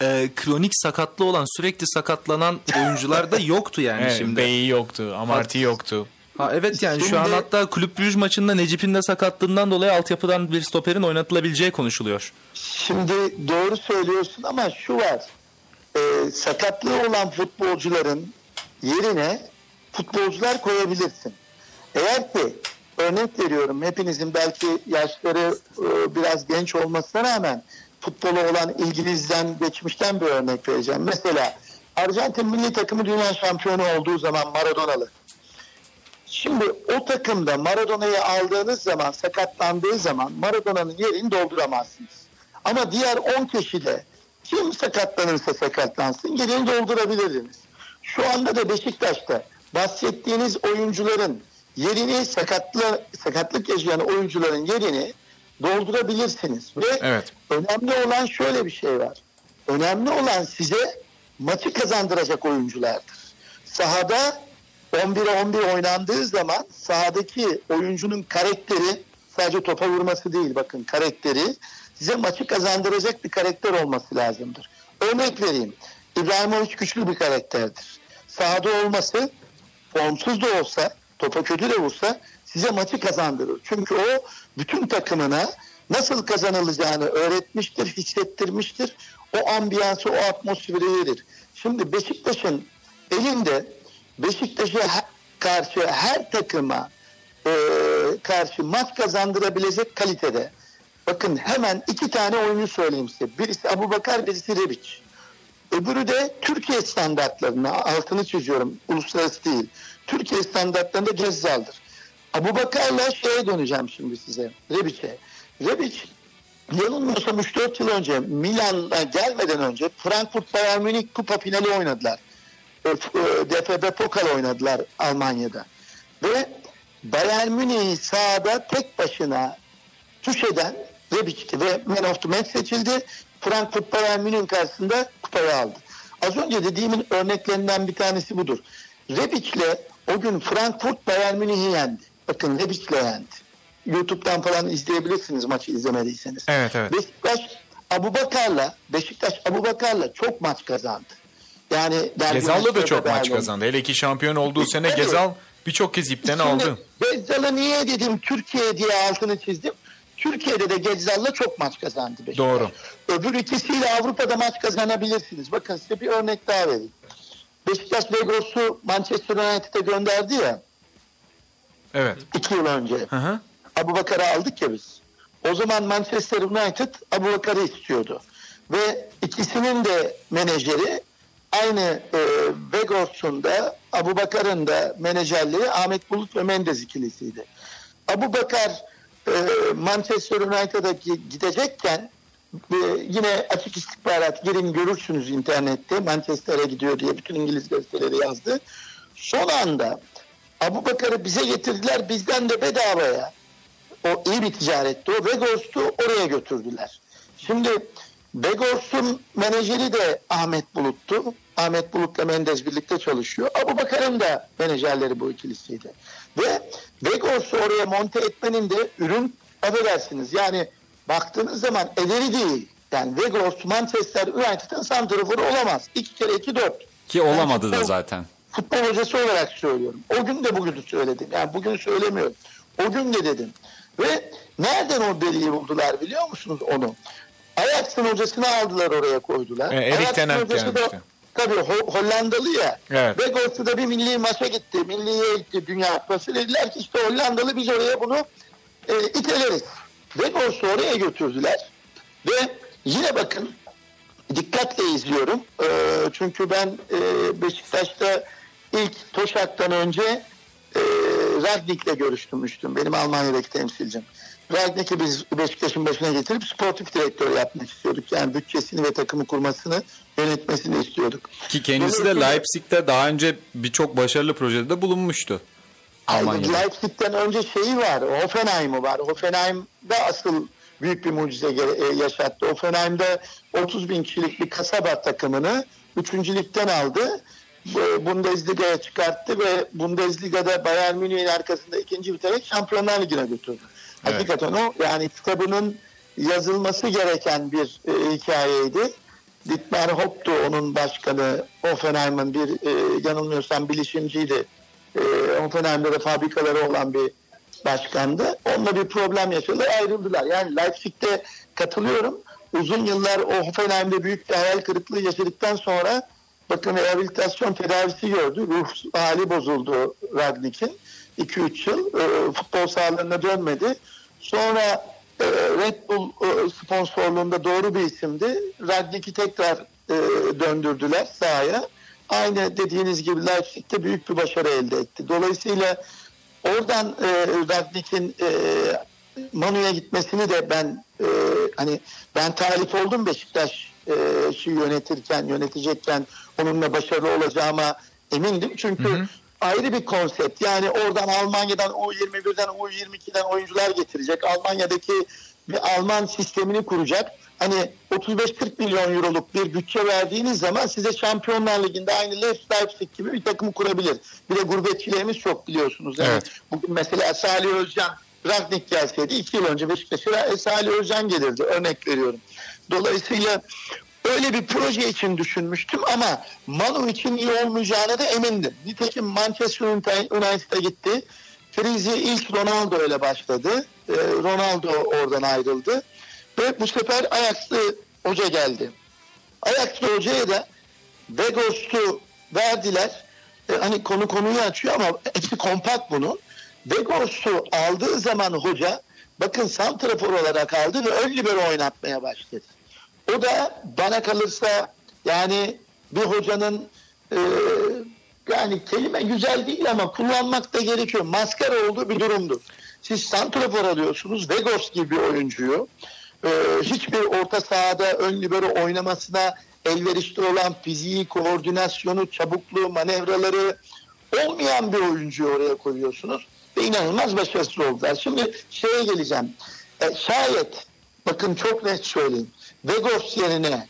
e, kronik sakatlı olan sürekli sakatlanan oyuncular da yoktu yani Evet, şimdi. Bey'i yoktu, Amarty yoktu. Ha, evet yani şu an Şimdi- hatta Kulüp Brugge maçında Necip'in de sakatlığından dolayı altyapıdan bir stoperin oynatılabileceği konuşuluyor. Şimdi doğru söylüyorsun ama şu var. Ee, sakatlığı olan futbolcuların yerine futbolcular koyabilirsin. Eğer ki örnek veriyorum hepinizin belki yaşları e, biraz genç olmasına rağmen futbola olan ilginizden geçmişten bir örnek vereceğim. Mesela Arjantin milli takımı dünya şampiyonu olduğu zaman Maradona'lı. Şimdi o takımda Maradona'yı aldığınız zaman, sakatlandığı zaman Maradona'nın yerini dolduramazsınız. Ama diğer 10 kişi de kim sakatlanırsa sakatlansın yerini doldurabilirsiniz. Şu anda da Beşiktaş'ta bahsettiğiniz oyuncuların yerini sakatlı, sakatlık yaşayan oyuncuların yerini doldurabilirsiniz. Ve Evet. önemli olan şöyle bir şey var. Önemli olan size maçı kazandıracak oyunculardır. Sahada 11'e 11 oynandığı zaman sahadaki oyuncunun karakteri sadece topa vurması değil bakın karakteri size maçı kazandıracak bir karakter olması lazımdır. Örnek vereyim. İbrahimovic güçlü bir karakterdir. Sahada olması formsuz da olsa topa kötü de vursa size maçı kazandırır. Çünkü o bütün takımına nasıl kazanılacağını öğretmiştir, hissettirmiştir. O ambiyansı, o atmosferi verir. Şimdi Beşiktaş'ın elinde Beşiktaş'a karşı her takıma e, karşı maç kazandırabilecek kalitede. Bakın hemen iki tane oyuncu söyleyeyim size. Birisi Abu Bakar, birisi Rebic. Öbürü de Türkiye standartlarına altını çiziyorum. Uluslararası değil. Türkiye standartlarında Gezzal'dır. Abu Bakar'la şeye döneceğim şimdi size. Rebic'e. Rebic yanılmıyorsam 3-4 yıl önce Milan'a gelmeden önce Frankfurt Bayern Münih kupa finali oynadılar. E, f- e, DFB Pokal oynadılar Almanya'da. Ve Bayern Münih'i sahada tek başına tuş eden Rebic'ti ve Man of the Match seçildi. Frankfurt Bayern Münih'in karşısında kupayı aldı. Az önce dediğimin örneklerinden bir tanesi budur. Rebic'le o gün Frankfurt Bayern Münih'i yendi. Bakın Rebic'le yendi. YouTube'dan falan izleyebilirsiniz maçı izlemediyseniz. Evet, evet. Beşiktaş Abu Bakar'la Beşiktaş Abu Bakar'la çok maç kazandı. Yani Gezal'la da çok maç kazandı. Hele ki şampiyon olduğu sene. Gezal birçok kez ipten aldı. Gezzal'ı niye dedim Türkiye diye altını çizdim. Türkiye'de de Gezzal'la çok maç kazandı Beşiktaş. Doğru. Öbür ikisiyle Avrupa'da maç kazanabilirsiniz. Bakın size bir örnek daha vereyim. Beşiktaş Vegors'u Manchester United'e gönderdi ya Evet. iki yıl önce. Hı hı. Abu Bakar'ı aldık ya biz. O zaman Manchester United Abu Bakar'ı istiyordu. Ve ikisinin de menajeri aynı e, Vegors'un da Abu Bakar'ın da menajerliği Ahmet Bulut ve Mendez ikilisiydi. Abu Bakar e, Manchester United'a gi- gidecekken yine açık istihbarat girin görürsünüz internette Manchester'e gidiyor diye bütün İngiliz gazeteleri yazdı. Son anda Abu Bakar'ı bize getirdiler bizden de bedavaya. O iyi bir ticaretti. O Vegors'tu oraya götürdüler. Şimdi Vegors'un menajeri de Ahmet Bulut'tu. Ahmet Bulut'la Mendez birlikte çalışıyor. Abu Bakar'ın da menajerleri bu ikilisiydi. Ve Vegors'u oraya monte etmenin de ürün affedersiniz. Yani baktığınız zaman ederi değil. Yani Vegors Manchester United'ın santraforu olamaz. İki kere iki dört. Ki olamadı da zaten. futbol hocası olarak söylüyorum. O gün de bugün söyledim. Yani bugün söylemiyorum. O gün de dedim. Ve nereden o deliği buldular biliyor musunuz onu? Ajax'ın hocasını aldılar oraya koydular. E, Erik Ten Hag gelmişti. Tabii Ho- Hollandalı ya. Evet. Ve Ghost'u da bir milli maça gitti. Milliye gitti Dünya Kupası. Dediler ki işte Hollandalı biz oraya bunu e, iteleriz. Ve Ghost'u oraya götürdüler. Ve yine bakın dikkatle izliyorum. Ee, çünkü ben e, Beşiktaş'ta ilk Toşak'tan önce e, Ragnik'le görüştürmüştüm. Benim Almanya'daki temsilcim. Ragnik'i biz Beşiktaş'ın başına getirip sportif direktör yapmak istiyorduk. Yani bütçesini ve takımı kurmasını, yönetmesini istiyorduk. Ki kendisi de Dolayısıyla- Leipzig'te daha önce birçok başarılı projede de bulunmuştu. Almanya'da. Leipzig'ten önce şeyi var, Hoffenheim'ı var. Hoffenheim'da asıl büyük bir mucize e, yaşattı. Hoffenheim'de 30 bin kişilik bir kasaba takımını 3. ligden aldı. Bu- Bundesliga'ya çıkarttı ve Bundesliga'da Bayern Münih'in arkasında ikinci biterek Şampiyonlar Ligi'ne götürdü. Hakikaten o yani kitabının yazılması gereken bir e, hikayeydi. Dietmar Hopp'tu onun başkanı. Hoffenheim'ın bir e, yanılmıyorsam bilişimciydi. Hoffenheim'de de fabrikaları olan bir başkandı. Onunla bir problem yaşadılar ayrıldılar. Yani Leipzig'te katılıyorum. Uzun yıllar o Hoffenheim'de büyük bir hayal kırıklığı yaşadıktan sonra bakın rehabilitasyon tedavisi gördü. Ruh hali bozuldu Ragnik'in. 2-3 yıl e, futbol sahalarına dönmedi. Sonra e, Red Bull e, sponsorluğunda doğru bir isimdi. Ragnik'i tekrar e, döndürdüler sahaya. Aynı dediğiniz gibi Leipzig'te büyük bir başarı elde etti. Dolayısıyla oradan e, Ragnik'in e, Manu'ya gitmesini de ben e, hani ben talip oldum Beşiktaş e, şu yönetirken yönetecekken onunla başarılı olacağıma emindim. Çünkü ayrı bir konsept. Yani oradan Almanya'dan U21'den U22'den oyuncular getirecek. Almanya'daki bir Alman sistemini kuracak. Hani 35-40 milyon euroluk bir bütçe verdiğiniz zaman size Şampiyonlar Ligi'nde aynı Leipzig gibi bir takım kurabilir. Bir de gurbetçilerimiz çok biliyorsunuz. Yani Evet. Bugün mesela Salih Özcan Ragnik gelseydi iki yıl önce Beşiktaş'a Salih Özcan gelirdi. Örnek veriyorum. Dolayısıyla öyle bir proje için düşünmüştüm ama Manu için iyi olmayacağına da emindim. Nitekim Manchester United'a gitti. krizi ilk Ronaldo ile başladı. Ee, Ronaldo oradan ayrıldı. Ve bu sefer Ajax'lı hoca geldi. Ajax'lı hocaya da Begos'tu verdiler. Ee, hani konu konuyu açıyor ama hepsi kompakt bunun. Begos'tu aldığı zaman hoca bakın santrafor olarak aldı ve ön libero oynatmaya başladı. O da bana kalırsa yani bir hocanın e, yani kelime güzel değil ama kullanmak da gerekiyor. Maskara olduğu bir durumdur. Siz santrafor alıyorsunuz. Vegos gibi bir oyuncuyu e, hiçbir orta sahada ön libero oynamasına elverişli olan fiziği, koordinasyonu, çabukluğu, manevraları olmayan bir oyuncuyu oraya koyuyorsunuz ve inanılmaz başarısız oldular. Şimdi şeye geleceğim. E, şayet bakın çok net söyleyeyim. Vegos yerine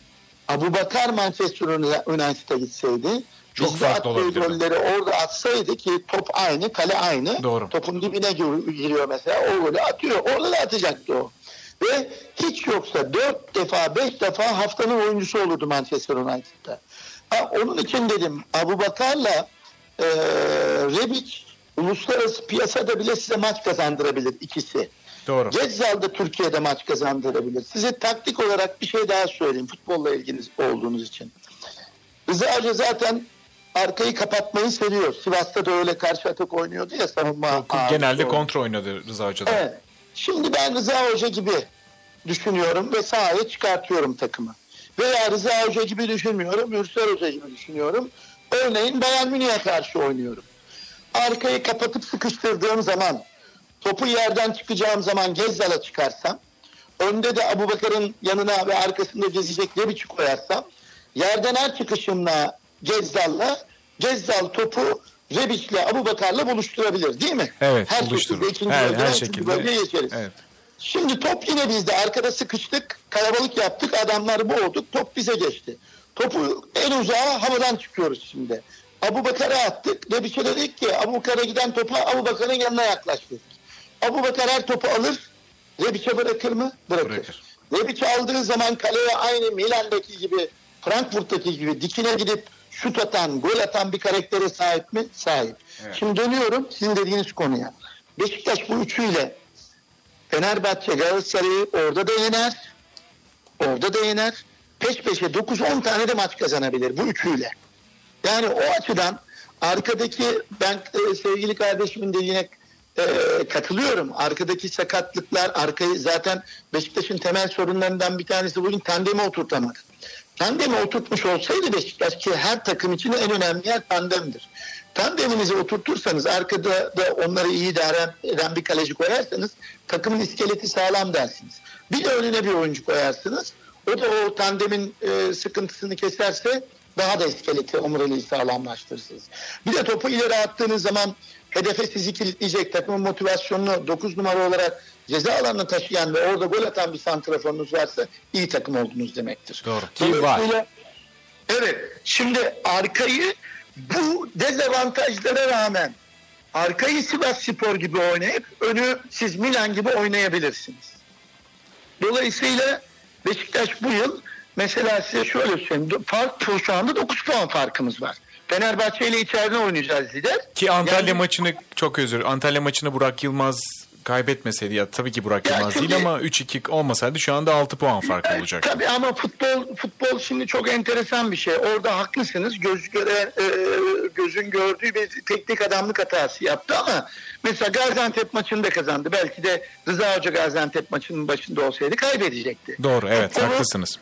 Abu Bakar Manchester United'a gitseydi Çok biz farklı golleri orada atsaydı ki top aynı, kale aynı. Doğru. Topun dibine gir- giriyor mesela. O golü atıyor. Orada da atacaktı o. Ve hiç yoksa dört defa, beş defa haftanın oyuncusu olurdu Manchester United'da. Ha, onun için dedim Abu Bakar'la e, Rebic uluslararası piyasada bile size maç kazandırabilir ikisi. Doğru. Gezzal da Türkiye'de maç kazandırabilir. Size taktik olarak bir şey daha söyleyeyim futbolla ilgili olduğunuz için. Rıza Hoca zaten arkayı kapatmayı seviyor. Sivas'ta da öyle karşı atak oynuyordu ya savunma. Genelde kontra oynadı Rıza Hoca da. Evet. Şimdi ben Rıza Hoca gibi düşünüyorum ve sahaya çıkartıyorum takımı. Veya Rıza Hoca gibi düşünmüyorum, Mürsel Hoca gibi düşünüyorum. Örneğin Bayern Münih'e karşı oynuyorum. Arkayı kapatıp sıkıştırdığım zaman, topu yerden çıkacağım zaman Gezzal'a çıkarsam, önde de Abu Bakar'ın yanına ve arkasında gezecek Rebiç'i koyarsam, yerden her çıkışımla Gezzal'la, Gezzal topu Rebiç'le Abu Bakar'la buluşturabilir değil mi? Evet, her buluşturur. ikinci Her- bölgeden her şekilde. bölgeye geçeriz. Evet. Şimdi top yine bizde. Arkada sıkıştık. Kalabalık yaptık. Adamları boğduk. Top bize geçti. Topu en uzağa havadan çıkıyoruz şimdi. Abu Bakar'a attık. Rebiç'e dedik ki Abu Bakar'a giden topa Abu Bakar'ın yanına yaklaştık. Abu Bakar her topu alır. Rebiç'e bırakır mı? Bırakır. Bırakır. Rebiç aldığı zaman kaleye aynı Milan'daki gibi Frankfurt'taki gibi dikine gidip şut atan, gol atan bir karaktere sahip mi? Sahip. Şimdi dönüyorum sizin dediğiniz konuya. Beşiktaş bu üçüyle Fenerbahçe Galatasaray'ı orada da yener. Orada da yener. Peş peşe 9-10 tane de maç kazanabilir bu üçüyle. Yani o açıdan arkadaki ben e, sevgili kardeşimin dediğine e, katılıyorum. Arkadaki sakatlıklar, arkayı zaten Beşiktaş'ın temel sorunlarından bir tanesi bugün tandemi oturtamadı. Tandemi oturtmuş olsaydı Beşiktaş ki her takım için en önemli yer tandemdir. Tandeminizi oturtursanız arkada da onları iyi idare eden bir kaleci koyarsanız takımın iskeleti sağlam dersiniz. Bir de önüne bir oyuncu koyarsınız. O da o tandemin e, sıkıntısını keserse daha da iskeleti omuriliği sağlamlaştırırsınız. Bir de topu ileri attığınız zaman hedefe sizi kilitleyecek takımın motivasyonunu 9 numara olarak ceza alanına taşıyan ve orada gol atan bir santraforunuz varsa iyi takım oldunuz demektir. Doğru. Dolayısıyla- Evet. Şimdi arkayı bu dezavantajlara rağmen arkayı Sivas Spor gibi oynayıp önü siz Milan gibi oynayabilirsiniz. Dolayısıyla Beşiktaş bu yıl mesela size şöyle söyleyeyim. Fark şu anda 9 puan farkımız var. Fenerbahçe ile içeride oynayacağız lider. Ki Antalya Yani- maçını çok özür. Antalya maçını Burak Yılmaz kaybetmeseydi ya tabii ki Burak Yılmaz değil ama 3-2 olmasaydı şu anda 6 puan farkı Evet, olacak. Tabii ama futbol futbol şimdi çok enteresan bir şey. Orada haklısınız. Göz göre, e, gözün gördüğü bir teknik adamlık hatası yaptı ama mesela Gaziantep maçını da kazandı. Belki de Rıza Hoca Gaziantep maçının başında olsaydı kaybedecekti. Doğru evet Futbolu haklısınız.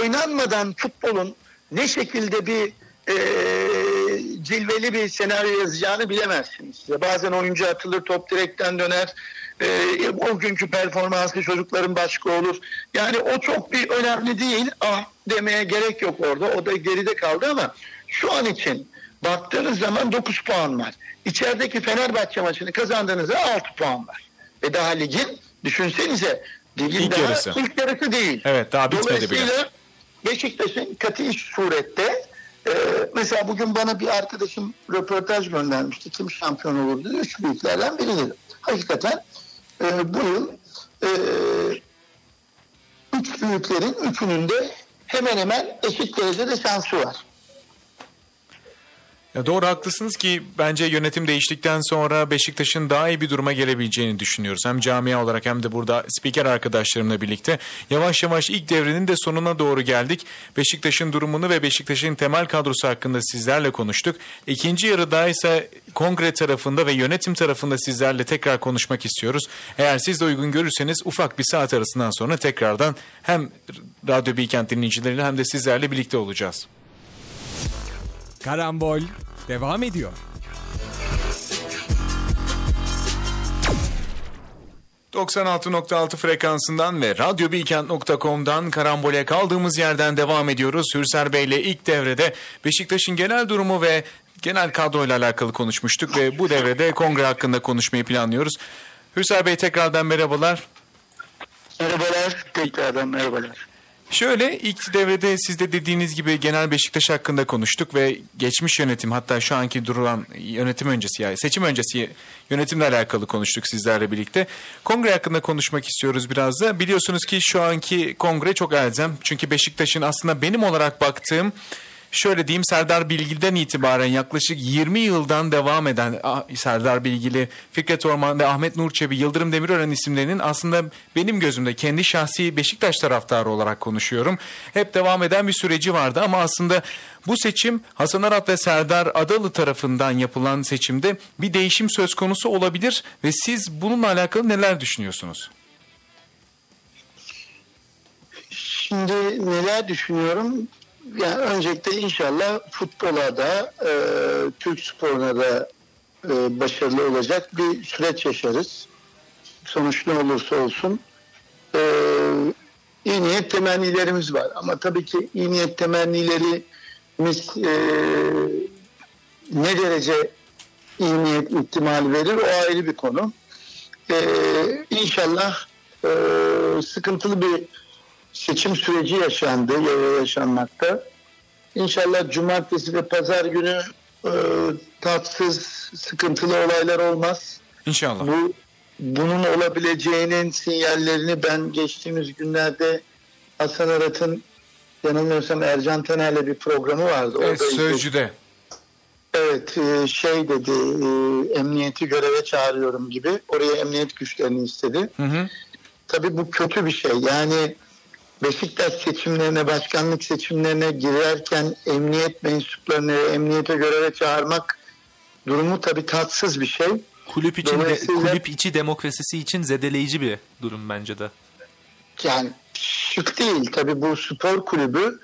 Oynanmadan futbolun ne şekilde bir e, cilveli bir senaryo yazacağını bilemezsiniz. Ya bazen oyuncu atılır, top direkten döner. E, o günkü performanslı çocukların başka olur. Yani o çok bir önemli değil. Ah demeye gerek yok orada. O da geride kaldı ama şu an için baktığınız zaman 9 puan var. İçerideki Fenerbahçe maçını kazandığınızda 6 puan var. Ve daha ligin düşünsenize ligin İlk daha yarısı. ilk yarısı değil. Evet, daha bitmedi bile. Dolayısıyla Beşiktaş'ın katı surette e, mesela bugün bana bir arkadaşım röportaj göndermişti. Kim şampiyon olur dedi. Üç büyüklerden biridir. Hakikaten e, bu yıl e, üç büyüklerin üçünün de hemen hemen eşit derecede şansı var. Ya doğru haklısınız ki bence yönetim değiştikten sonra Beşiktaş'ın daha iyi bir duruma gelebileceğini düşünüyoruz. Hem camia olarak hem de burada spiker arkadaşlarımla birlikte. Yavaş yavaş ilk devrenin de sonuna doğru geldik. Beşiktaş'ın durumunu ve Beşiktaş'ın temel kadrosu hakkında sizlerle konuştuk. İkinci yarıda ise kongre tarafında ve yönetim tarafında sizlerle tekrar konuşmak istiyoruz. Eğer siz de uygun görürseniz ufak bir saat arasından sonra tekrardan hem Radyo Bilkent dinleyicileriyle hem de sizlerle birlikte olacağız. Karambol devam ediyor. ...96.6 frekansından ve radyobilkent.com'dan karambole kaldığımız yerden devam ediyoruz. Hürser Bey ile ilk devrede Beşiktaş'ın genel durumu ve genel kadroyla alakalı konuşmuştuk ve bu devrede kongre hakkında konuşmayı planlıyoruz. Hürser Bey tekrardan merhabalar. Merhabalar. Tekrardan merhabalar. Şöyle ilk devrede siz de dediğiniz gibi genel Beşiktaş hakkında konuştuk ve geçmiş yönetim hatta şu anki durulan yönetim öncesi yani seçim öncesi yönetimle alakalı konuştuk sizlerle birlikte. Kongre hakkında konuşmak istiyoruz biraz da. Biliyorsunuz ki şu anki kongre çok elzem. Çünkü Beşiktaş'ın aslında benim olarak baktığım şöyle diyeyim Serdar Bilgil'den itibaren yaklaşık 20 yıldan devam eden ah, Serdar Bilgili, Fikret Orman ve Ahmet Nur Çebi, Yıldırım Demirören isimlerinin aslında benim gözümde kendi şahsi Beşiktaş taraftarı olarak konuşuyorum. Hep devam eden bir süreci vardı ama aslında bu seçim Hasan Arat ve Serdar Adalı tarafından yapılan seçimde bir değişim söz konusu olabilir ve siz bununla alakalı neler düşünüyorsunuz? Şimdi neler düşünüyorum? Yani öncelikle inşallah futbola da e, Türk sporuna da e, başarılı olacak bir süreç yaşarız. Sonuç ne olursa olsun. E, iyi niyet temennilerimiz var. Ama tabii ki iyi niyet temennilerimiz e, ne derece iyi niyet ihtimali verir o ayrı bir konu. E, inşallah e, sıkıntılı bir seçim süreci yaşandı, ya- yaşanmakta. İnşallah cumartesi ve pazar günü e, tatsız, sıkıntılı olaylar olmaz. İnşallah. Bu bunun olabileceğinin sinyallerini ben geçtiğimiz günlerde Hasan Arat'ın yanılmıyorsam Ercan Taner'le bir programı vardı. Evet, Orada sözcüde. Evet e, şey dedi e, emniyeti göreve çağırıyorum gibi oraya emniyet güçlerini istedi. Hı hı. Tabii bu kötü bir şey yani Beşiktaş seçimlerine başkanlık seçimlerine girerken emniyet mensuplarını emniyete göreve çağırmak durumu tabii tatsız bir şey. Kulüp için de, kulüp içi demokrasisi için zedeleyici bir durum bence de. yani şık değil. Tabii bu spor kulübü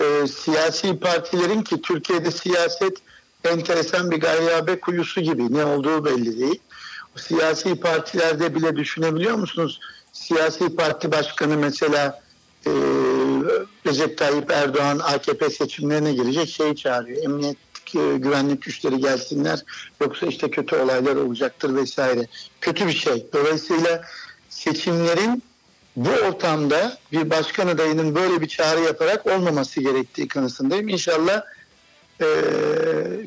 e, siyasi partilerin ki Türkiye'de siyaset enteresan bir gayyabe kuyusu gibi ne olduğu belli değil. O siyasi partilerde bile düşünebiliyor musunuz? Siyasi parti başkanı mesela e, Recep Tayyip Erdoğan AKP seçimlerine girecek şeyi çağırıyor. Emniyet e, güvenlik güçleri gelsinler yoksa işte kötü olaylar olacaktır vesaire. Kötü bir şey. Dolayısıyla seçimlerin bu ortamda bir başkan adayının böyle bir çağrı yaparak olmaması gerektiği kanısındayım. İnşallah e,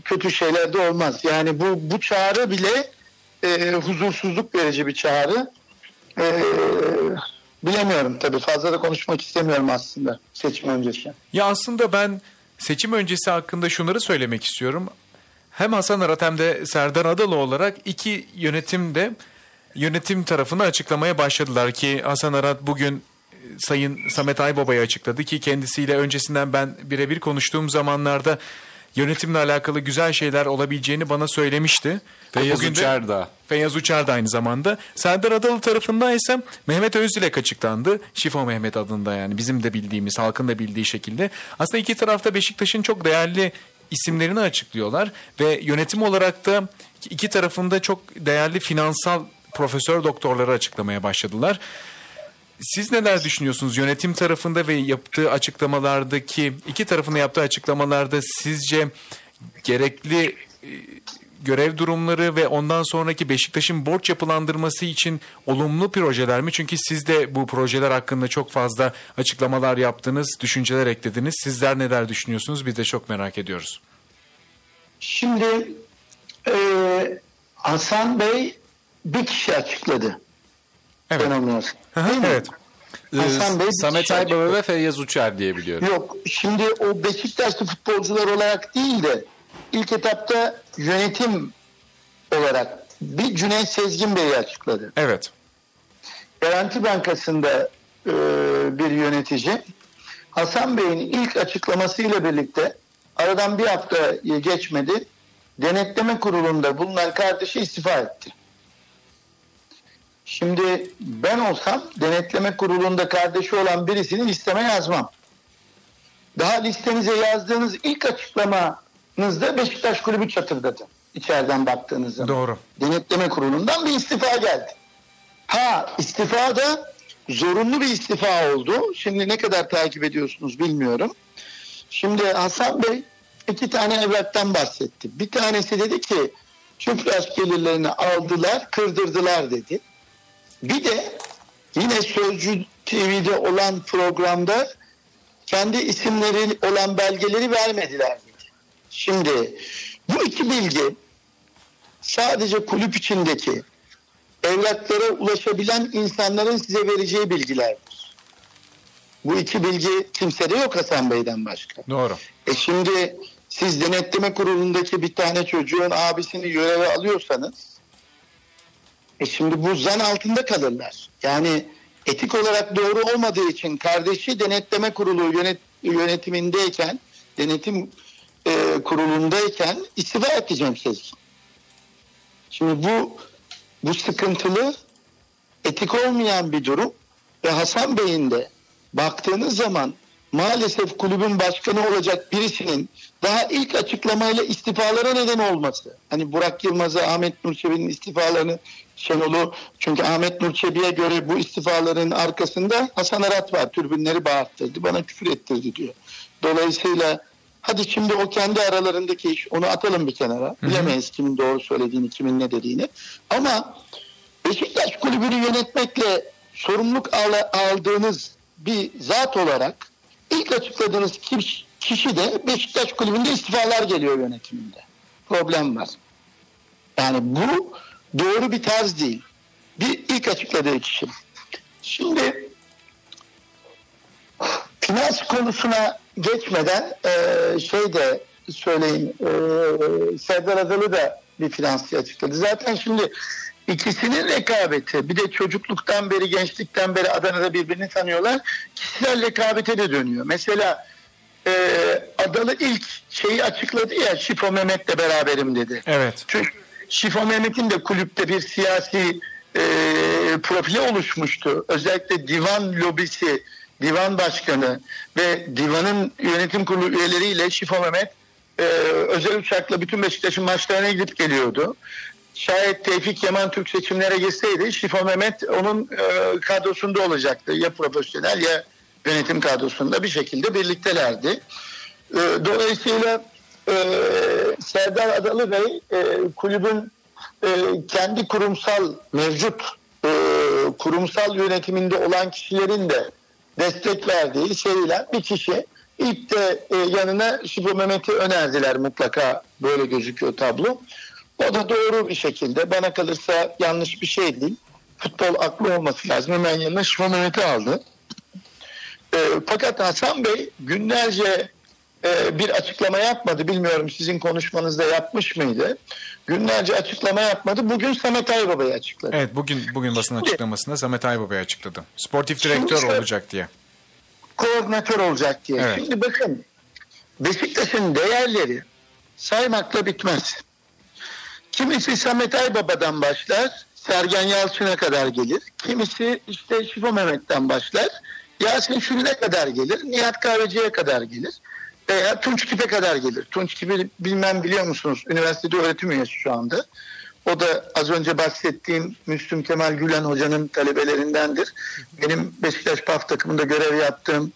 kötü şeyler de olmaz. Yani bu bu çağrı bile e, huzursuzluk verici bir çağrı. E, bilemiyorum tabii fazla da konuşmak istemiyorum aslında seçim öncesi. Ya aslında ben seçim öncesi hakkında şunları söylemek istiyorum. Hem Hasan Arat hem de Serdar Adalı olarak iki yönetim de yönetim tarafını açıklamaya başladılar ki Hasan Arat bugün e, Sayın Samet Aybaba'yı açıkladı ki kendisiyle öncesinden ben birebir konuştuğum zamanlarda yönetimle alakalı güzel şeyler olabileceğini bana söylemişti. Feyyaz Bugün Uçar da. Feyyaz Uçar da aynı zamanda. Serdar Adalı tarafından ise Mehmet Özdilek açıklandı. Şifo Mehmet adında yani bizim de bildiğimiz, halkın da bildiği şekilde. Aslında iki tarafta Beşiktaş'ın çok değerli isimlerini açıklıyorlar ve yönetim olarak da iki tarafında çok değerli finansal profesör doktorları açıklamaya başladılar. Siz neler düşünüyorsunuz yönetim tarafında ve yaptığı açıklamalardaki iki tarafında yaptığı açıklamalarda sizce gerekli e, görev durumları ve ondan sonraki Beşiktaş'ın borç yapılandırması için olumlu projeler mi? Çünkü siz de bu projeler hakkında çok fazla açıklamalar yaptınız, düşünceler eklediniz. Sizler neler düşünüyorsunuz? Biz de çok merak ediyoruz. Şimdi e, Hasan Bey bir kişi açıkladı. Evet. Hı, Değil mi? evet. Hasan Bey Samet kişi Aybaba ve Feyyaz Uçar diye biliyorum. Yok şimdi o Beşiktaşlı futbolcular olarak değil de ilk etapta yönetim olarak bir Cüneyt Sezgin Bey'i açıkladı. Evet. Garanti Bankası'nda e, bir yönetici Hasan Bey'in ilk açıklamasıyla birlikte aradan bir hafta geçmedi. Denetleme kurulunda bulunan kardeşi istifa etti. Şimdi ben olsam denetleme kurulunda kardeşi olan birisini listeme yazmam. Daha listenize yazdığınız ilk açıklamanızda Beşiktaş kulübü çatırdadı. İçeriden baktığınız zaman. Doğru. Denetleme kurulundan bir istifa geldi. Ha istifa da zorunlu bir istifa oldu. Şimdi ne kadar takip ediyorsunuz bilmiyorum. Şimdi Hasan Bey iki tane evraktan bahsetti. Bir tanesi dedi ki çöpraş gelirlerini aldılar, kırdırdılar dedi. Bir de yine Sözcü TV'de olan programda kendi isimleri olan belgeleri vermediler. Şimdi bu iki bilgi sadece kulüp içindeki evlatlara ulaşabilen insanların size vereceği bilgilerdir. Bu iki bilgi kimsede yok Hasan Bey'den başka. Doğru. E şimdi siz denetleme kurulundaki bir tane çocuğun abisini göreve alıyorsanız e şimdi bu zan altında kalırlar. Yani etik olarak doğru olmadığı için kardeşi denetleme kurulu yönet, yönetimindeyken denetim e, kurulundayken istifa edeceğim Sezgin. Şimdi bu bu sıkıntılı etik olmayan bir durum ve Hasan Bey'in de baktığınız zaman maalesef kulübün başkanı olacak birisinin daha ilk açıklamayla istifalara neden olması. Hani Burak Yılmaz'a Ahmet Nurçebi'nin istifalarını Şenol'u çünkü Ahmet Nurçebi'ye göre bu istifaların arkasında Hasan Arat var. Türbünleri bağırttırdı. Bana küfür ettirdi diyor. Dolayısıyla hadi şimdi o kendi aralarındaki iş onu atalım bir kenara. Bilemeyiz kimin doğru söylediğini, kimin ne dediğini. Ama Beşiktaş kulübünü yönetmekle sorumluluk al- aldığınız bir zat olarak ilk açıkladığınız kişi de Beşiktaş kulübünde istifalar geliyor yönetiminde. Problem var. Yani bu doğru bir tarz değil. Bir ilk açıkladığı kişi. Şimdi finans konusuna geçmeden e, şey de söyleyeyim e, Serdar Adalı da bir finansçı açıkladı. Zaten şimdi ikisinin rekabeti bir de çocukluktan beri gençlikten beri Adana'da birbirini tanıyorlar. Kişisel rekabete de dönüyor. Mesela e, Adalı ilk şeyi açıkladı ya Şifo Mehmet'le beraberim dedi. Evet. Çünkü Şifo Mehmet'in de kulüpte bir siyasi e, profili oluşmuştu. Özellikle divan lobisi, divan başkanı ve divanın yönetim kurulu üyeleriyle Şifo Mehmet e, özel uçakla bütün Beşiktaş'ın maçlarına gidip geliyordu. Şayet Tevfik Yaman Türk seçimlere girseydi Şifo Mehmet onun e, kadrosunda olacaktı. Ya profesyonel ya yönetim kadrosunda bir şekilde birliktelerdi. E, dolayısıyla e, Serdar Adalı Bey e, kulübün e, kendi kurumsal mevcut e, kurumsal yönetiminde olan kişilerin de destek verdiği sevilen bir kişi. İlk de e, yanına Şibo Mehmet'i önerdiler mutlaka böyle gözüküyor tablo. O da doğru bir şekilde bana kalırsa yanlış bir şey değil. Futbol aklı olması lazım. Hemen yanına Şibo Mehmet'i aldı. E, fakat Hasan Bey günlerce bir açıklama yapmadı. Bilmiyorum sizin konuşmanızda yapmış mıydı? Günlerce açıklama yapmadı. Bugün Samet Aybaba'yı açıkladı. Evet bugün bugün basın Şimdi- açıklamasında Samet Aybaba'yı açıkladı. Sportif direktör olacak diye. koordinatör olacak diye. Evet. Şimdi bakın Beşiktaş'ın değerleri saymakla bitmez. Kimisi Samet Aybaba'dan başlar, Sergen Yalçın'a kadar gelir. Kimisi işte Şifo Mehmet'ten başlar, Yasin Şülüne kadar gelir, Nihat Kahveci'ye kadar gelir. Veya Tunç Kip'e kadar gelir. Tunç Kip'i bilmem biliyor musunuz? Üniversitede öğretim üyesi şu anda. O da az önce bahsettiğim Müslüm Kemal Gülen hocanın talebelerindendir. Benim Beşiktaş PAF takımında görev yaptığım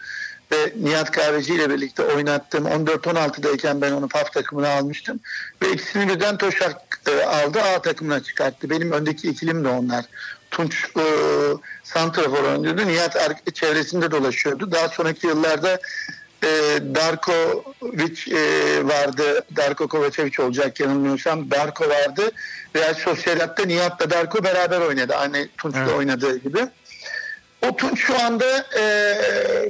ve Nihat Kahveci ile birlikte oynattığım 14-16'dayken ben onu PAF takımına almıştım. Ve ikisini birden Toşak e, aldı A takımına çıkarttı. Benim öndeki ikilim de onlar. Tunç e, Santrafor oynuyordu. Nihat çevresinde dolaşıyordu. Daha sonraki yıllarda e, Darkovic e, vardı. Darko Kovacevic olacak yanılmıyorsam. Darko vardı. Real Sociedad'da Nihat'la Darko beraber oynadı. Aynı Tunç'la Evet. oynadığı gibi. O Tunç şu anda e,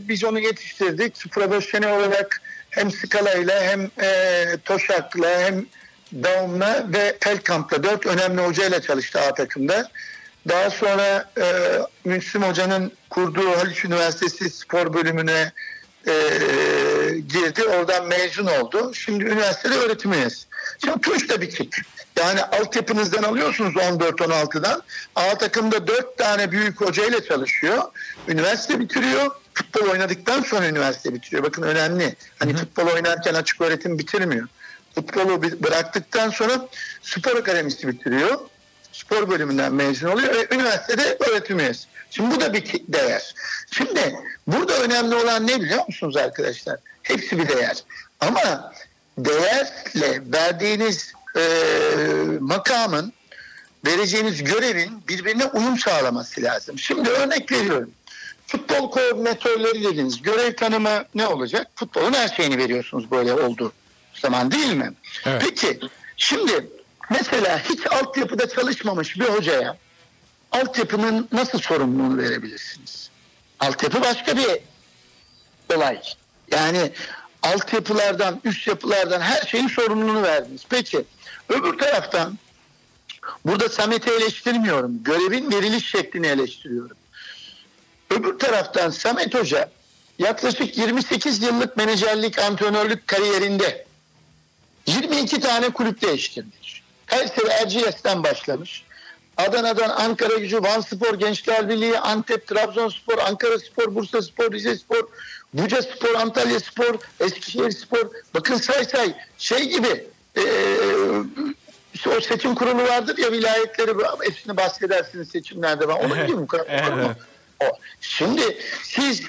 biz onu yetiştirdik. Profesyonel olarak hem Skala'yla hem e, Toşak'la hem Daum'la ve Pelkamp'la dört önemli hocayla çalıştı A takımda. Daha sonra e, Müslüm Hoca'nın kurduğu Haliç Üniversitesi spor bölümüne e, girdi. Oradan mezun oldu. Şimdi üniversitede öğretim üyesi. Şimdi Tunç da bir tip. Yani altyapınızdan alıyorsunuz 14-16'dan. A takımda 4 tane büyük hocayla çalışıyor. Üniversite bitiriyor. Futbol oynadıktan sonra üniversite bitiriyor. Bakın önemli. Hani futbol oynarken açık öğretim bitirmiyor. Futbolu bıraktıktan sonra spor akademisi bitiriyor. Spor bölümünden mezun oluyor ve üniversitede öğretim üyesi. Şimdi bu da bir değer. Şimdi burada önemli olan ne biliyor musunuz arkadaşlar? Hepsi bir değer. Ama değerle verdiğiniz e, makamın vereceğiniz görevin birbirine uyum sağlaması lazım. Şimdi örnek veriyorum. Futbol koordinatörleri dediniz. Görev tanımı ne olacak? Futbolun her şeyini veriyorsunuz böyle olduğu zaman değil mi? Peki şimdi mesela hiç altyapıda çalışmamış bir hocaya altyapının nasıl sorumluluğunu verebilirsiniz? Altyapı başka bir olay. Yani altyapılardan, üst yapılardan her şeyin sorumluluğunu verdiniz. Peki öbür taraftan burada Samet'i eleştirmiyorum. Görevin veriliş şeklini eleştiriyorum. Öbür taraftan Samet Hoca yaklaşık 28 yıllık menajerlik, antrenörlük kariyerinde 22 tane kulüp değiştirmiş. Kayseri Erciyes'ten başlamış. Adana'dan Ankara Gücü, Van Spor, Gençler Birliği, Antep, Trabzonspor, Ankara Spor, Bursa Spor, Rize Spor, Buca Spor, Antalya Spor, Eskişehir Spor. Bakın say say şey gibi eee, işte o seçim kurulu vardır ya vilayetleri hepsini bahsedersiniz seçimlerde. Ben onun gibi bu kadar. Şimdi siz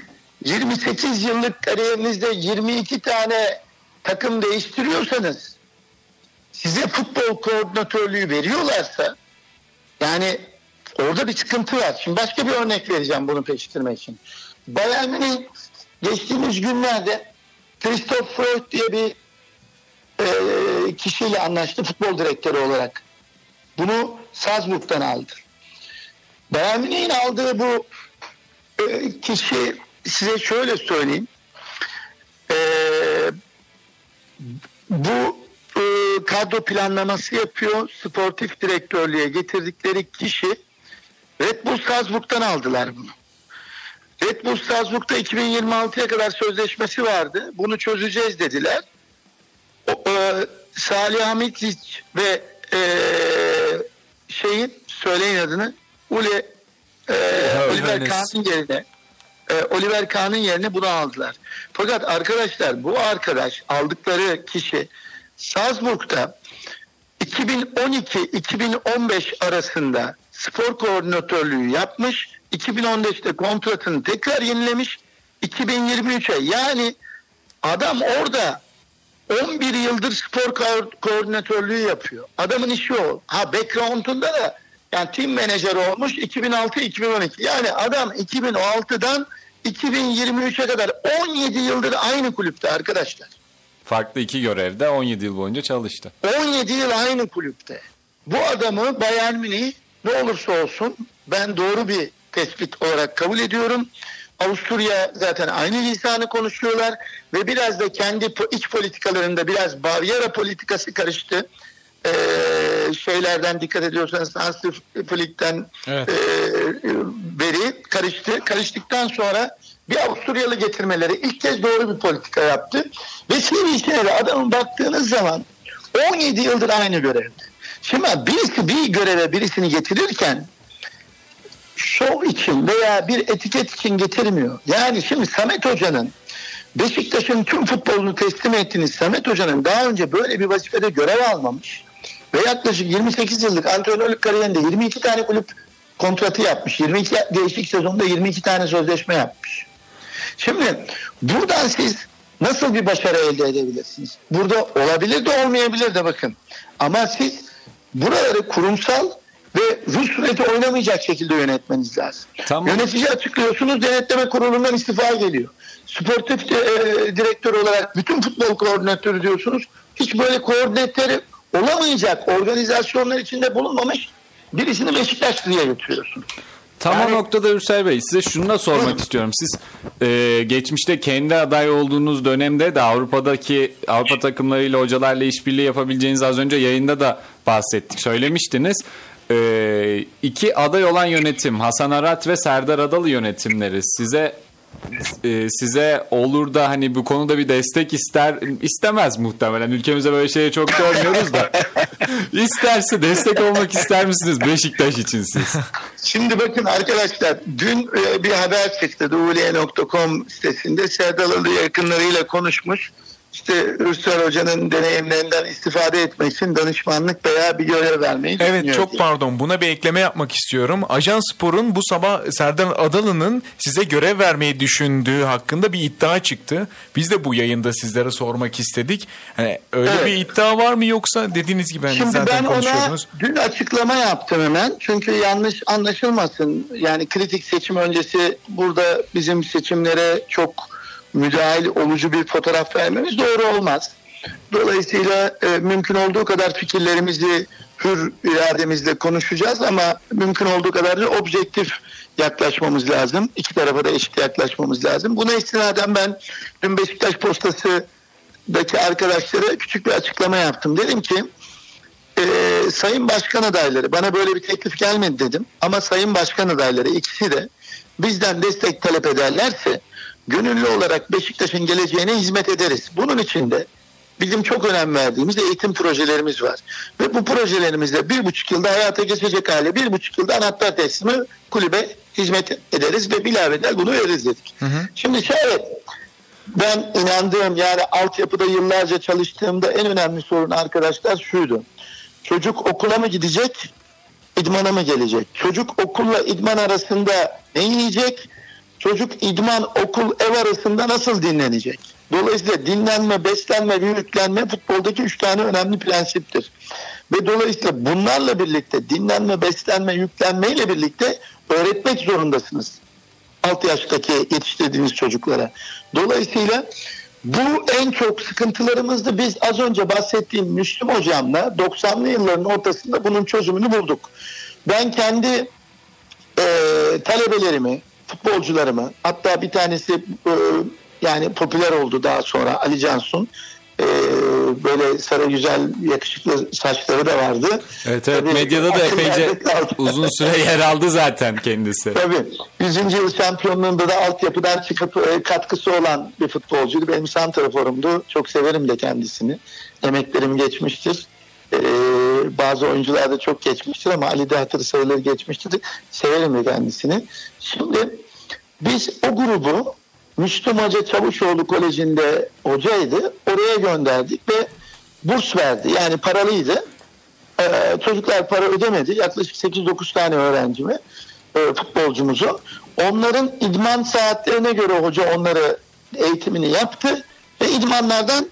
28 yıllık kariyerinizde 22 tane takım değiştiriyorsanız size futbol koordinatörlüğü veriyorlarsa yani orada bir sıkıntı var. Şimdi başka bir örnek vereceğim bunu pekiştirmek için. Bayern Münih geçtiğimiz günlerde Christoph Freud diye bir e, kişiyle anlaştı futbol direktörü olarak. Bunu Salzburg'dan aldı. Bayern Münih'in aldığı bu e, kişi size şöyle söyleyeyim. E, bu kadro planlaması yapıyor. Sportif direktörlüğe getirdikleri kişi Red Bull Salzburg'dan aldılar bunu. Red Bull Salzburg'da 2026'ya kadar sözleşmesi vardı. Bunu çözeceğiz dediler. O, e, Salih Hamidic ve e, şeyin söyleyin adını Ule e, Oliver Hoeneß. Kahn'ın yerine e, Oliver Kahn'ın yerine bunu aldılar. Fakat arkadaşlar bu arkadaş aldıkları kişi Salzburg'da 2012-2015 arasında spor koordinatörlüğü yapmış. 2015'te kontratını tekrar yenilemiş. 2023'e yani adam orada 11 yıldır spor ko- koordinatörlüğü yapıyor. Adamın işi o. Ha background'unda da yani team menajeri olmuş 2006-2012. Yani adam 2006'dan 2023'e kadar 17 yıldır aynı kulüpte arkadaşlar. Farklı iki görevde 17 yıl boyunca çalıştı. 17 yıl aynı kulüpte. Bu adamı Bayern Münih ne olursa olsun ben doğru bir tespit olarak kabul ediyorum. Avusturya zaten aynı lisanı konuşuyorlar ve biraz da kendi iç politikalarında biraz Bavyera politikası karıştı. Ee, şeylerden dikkat ediyorsanız Hansi Flick'ten Evet. e, beri karıştı. Karıştıktan sonra bir Avusturyalı getirmeleri ilk kez doğru bir politika yaptı. Ve CV'sine de adamın baktığınız zaman 17 yıldır aynı görevde. Şimdi birisi bir göreve birisini getirirken şov için veya bir etiket için getirmiyor. Yani şimdi Samet Hoca'nın Beşiktaş'ın tüm futbolunu teslim ettiğiniz Samet Hoca'nın daha önce böyle bir vazifede görev almamış ve yaklaşık 28 yıllık antrenörlük kariyerinde 22 tane kulüp kontratı yapmış. 22 değişik sezonda 22 tane sözleşme yapmış. Şimdi buradan siz nasıl bir başarı elde edebilirsiniz? Burada olabilir de olmayabilir de bakın. Ama siz buraları kurumsal ve Rus süreti oynamayacak şekilde yönetmeniz lazım. Tamam. Yönetici açıklıyorsunuz denetleme kurulundan istifa geliyor. Sportif de, e, direktör olarak bütün futbol koordinatörü diyorsunuz. Hiç böyle koordinatörü olamayacak organizasyonlar içinde bulunmamış birisini Beşiktaşlı'ya götürüyorsunuz. Tam o noktada Ürsel Bey size şunu da sormak istiyorum. Siz e, geçmişte kendi aday olduğunuz dönemde de Avrupa'daki Avrupa takımlarıyla hocalarla işbirliği yapabileceğiniz az önce yayında da bahsettik. Söylemiştiniz. E, iki aday olan yönetim Hasan Arat ve Serdar Adalı yönetimleri size e, size olur da hani bu konuda bir destek ister istemez muhtemelen ülkemizde böyle şeye çok görmüyoruz da isterse destek olmak ister misiniz Beşiktaş için siz? Şimdi bakın arkadaşlar dün e, bir haber çıktı Duvuliye.com sitesinde Serdalalı yakınlarıyla konuşmuş. İşte Ürsel Hoca'nın deneyimlerinden istifade etmek için danışmanlık veya bir görev vermeyi Evet çok diye. pardon buna bir ekleme yapmak istiyorum. Ajan Spor'un bu sabah Serdar Adalı'nın size görev vermeyi düşündüğü hakkında bir iddia çıktı. Biz de bu yayında sizlere sormak istedik. Hani öyle Evet. bir iddia var mı yoksa dediğiniz gibi hani Şimdi zaten ben ona konuşuyordunuz. dün açıklama yaptım hemen. Çünkü yanlış anlaşılmasın. Yani kritik seçim öncesi burada bizim seçimlere çok müdahil olucu bir fotoğraf vermemiz doğru olmaz. Dolayısıyla e, mümkün olduğu kadar fikirlerimizi hür irademizle konuşacağız ama mümkün olduğu kadar da objektif yaklaşmamız lazım. İki tarafa da eşit yaklaşmamız lazım. Buna istinaden ben dün Beşiktaş Postası'daki arkadaşlara küçük bir açıklama yaptım. Dedim ki e, sayın başkan adayları bana böyle bir teklif gelmedi dedim. Ama sayın başkan adayları ikisi de bizden destek talep ederlerse gönüllü olarak Beşiktaş'ın geleceğine hizmet ederiz. Bunun için de bizim çok önem verdiğimiz eğitim projelerimiz var. Ve bu projelerimizle bir buçuk yılda hayata geçecek hale bir buçuk yılda anahtar teslimi kulübe hizmet ederiz ve bilavedel bunu veririz dedik. Şimdi şayet ben inandığım yani altyapıda yıllarca çalıştığımda en önemli sorun arkadaşlar şuydu. Çocuk okula mı gidecek, idmana mı gelecek? Çocuk okulla idman arasında ne yiyecek? Çocuk idman, okul, ev arasında nasıl dinlenecek? Dolayısıyla dinlenme, beslenme ve yüklenme futboldaki üç tane önemli prensiptir. Ve dolayısıyla bunlarla birlikte dinlenme, beslenme, yüklenme ile birlikte öğretmek zorundasınız alt yaştaki yetiştirdiğiniz çocuklara. Dolayısıyla bu en çok sıkıntılarımızdı. Biz az önce bahsettiğim Müslüm hocamla 90'lı yılların ortasında bunun çözümünü bulduk. Ben kendi e, talebelerimi, futbolcularımı hatta bir tanesi e, yani popüler oldu daha sonra Ali Cansun. E, böyle sarı güzel yakışıklı saçları da vardı. Evet evet Tabii medyada da epeyce uzun süre yer aldı zaten kendisi. Tabii. 100. yıl şampiyonluğunda da altyapıdan çıkıp e, katkısı olan bir futbolcuydu. Benim santraforumdu. Çok severim de kendisini. Emeklerim geçmiştir. Ee, bazı oyuncular da çok geçmiştir ama Ali de hatırı sayıları geçmiştir. Severim de kendisini. Şimdi biz o grubu Müslüm Hoca Çavuşoğlu Koleji'nde hocaydı. Oraya gönderdik ve burs verdi. Yani paralıydı. Ee, çocuklar para ödemedi. Yaklaşık 8-9 tane öğrencimi, e, futbolcumuzu. Onların idman saatlerine göre hoca onları eğitimini yaptı ve idmanlardan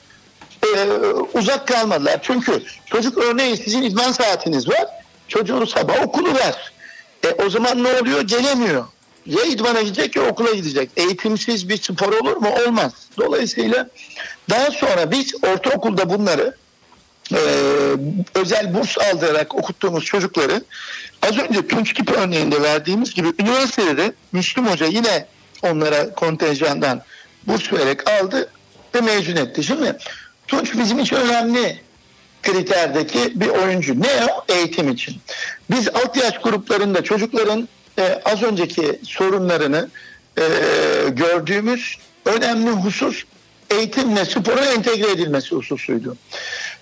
e, uzak kalmadılar. Çünkü çocuk örneğin sizin idman saatiniz var. Çocuğun sabah okulu var. E, o zaman ne oluyor? Gelemiyor. Ya idmana gidecek ya okula gidecek. Eğitimsiz bir spor olur mu? Olmaz. Dolayısıyla daha sonra biz ortaokulda bunları e, özel burs aldırarak okuttuğumuz çocukları az önce Tunç Kip örneğinde verdiğimiz gibi üniversitede de Müslüm Hoca yine onlara kontenjandan burs vererek aldı ve mezun etti. Şimdi Tunç bizim için önemli kriterdeki bir oyuncu. Ne o? Eğitim için. Biz alt yaş gruplarında çocukların e, az önceki sorunlarını e, gördüğümüz önemli husus eğitimle spora entegre edilmesi hususuydu.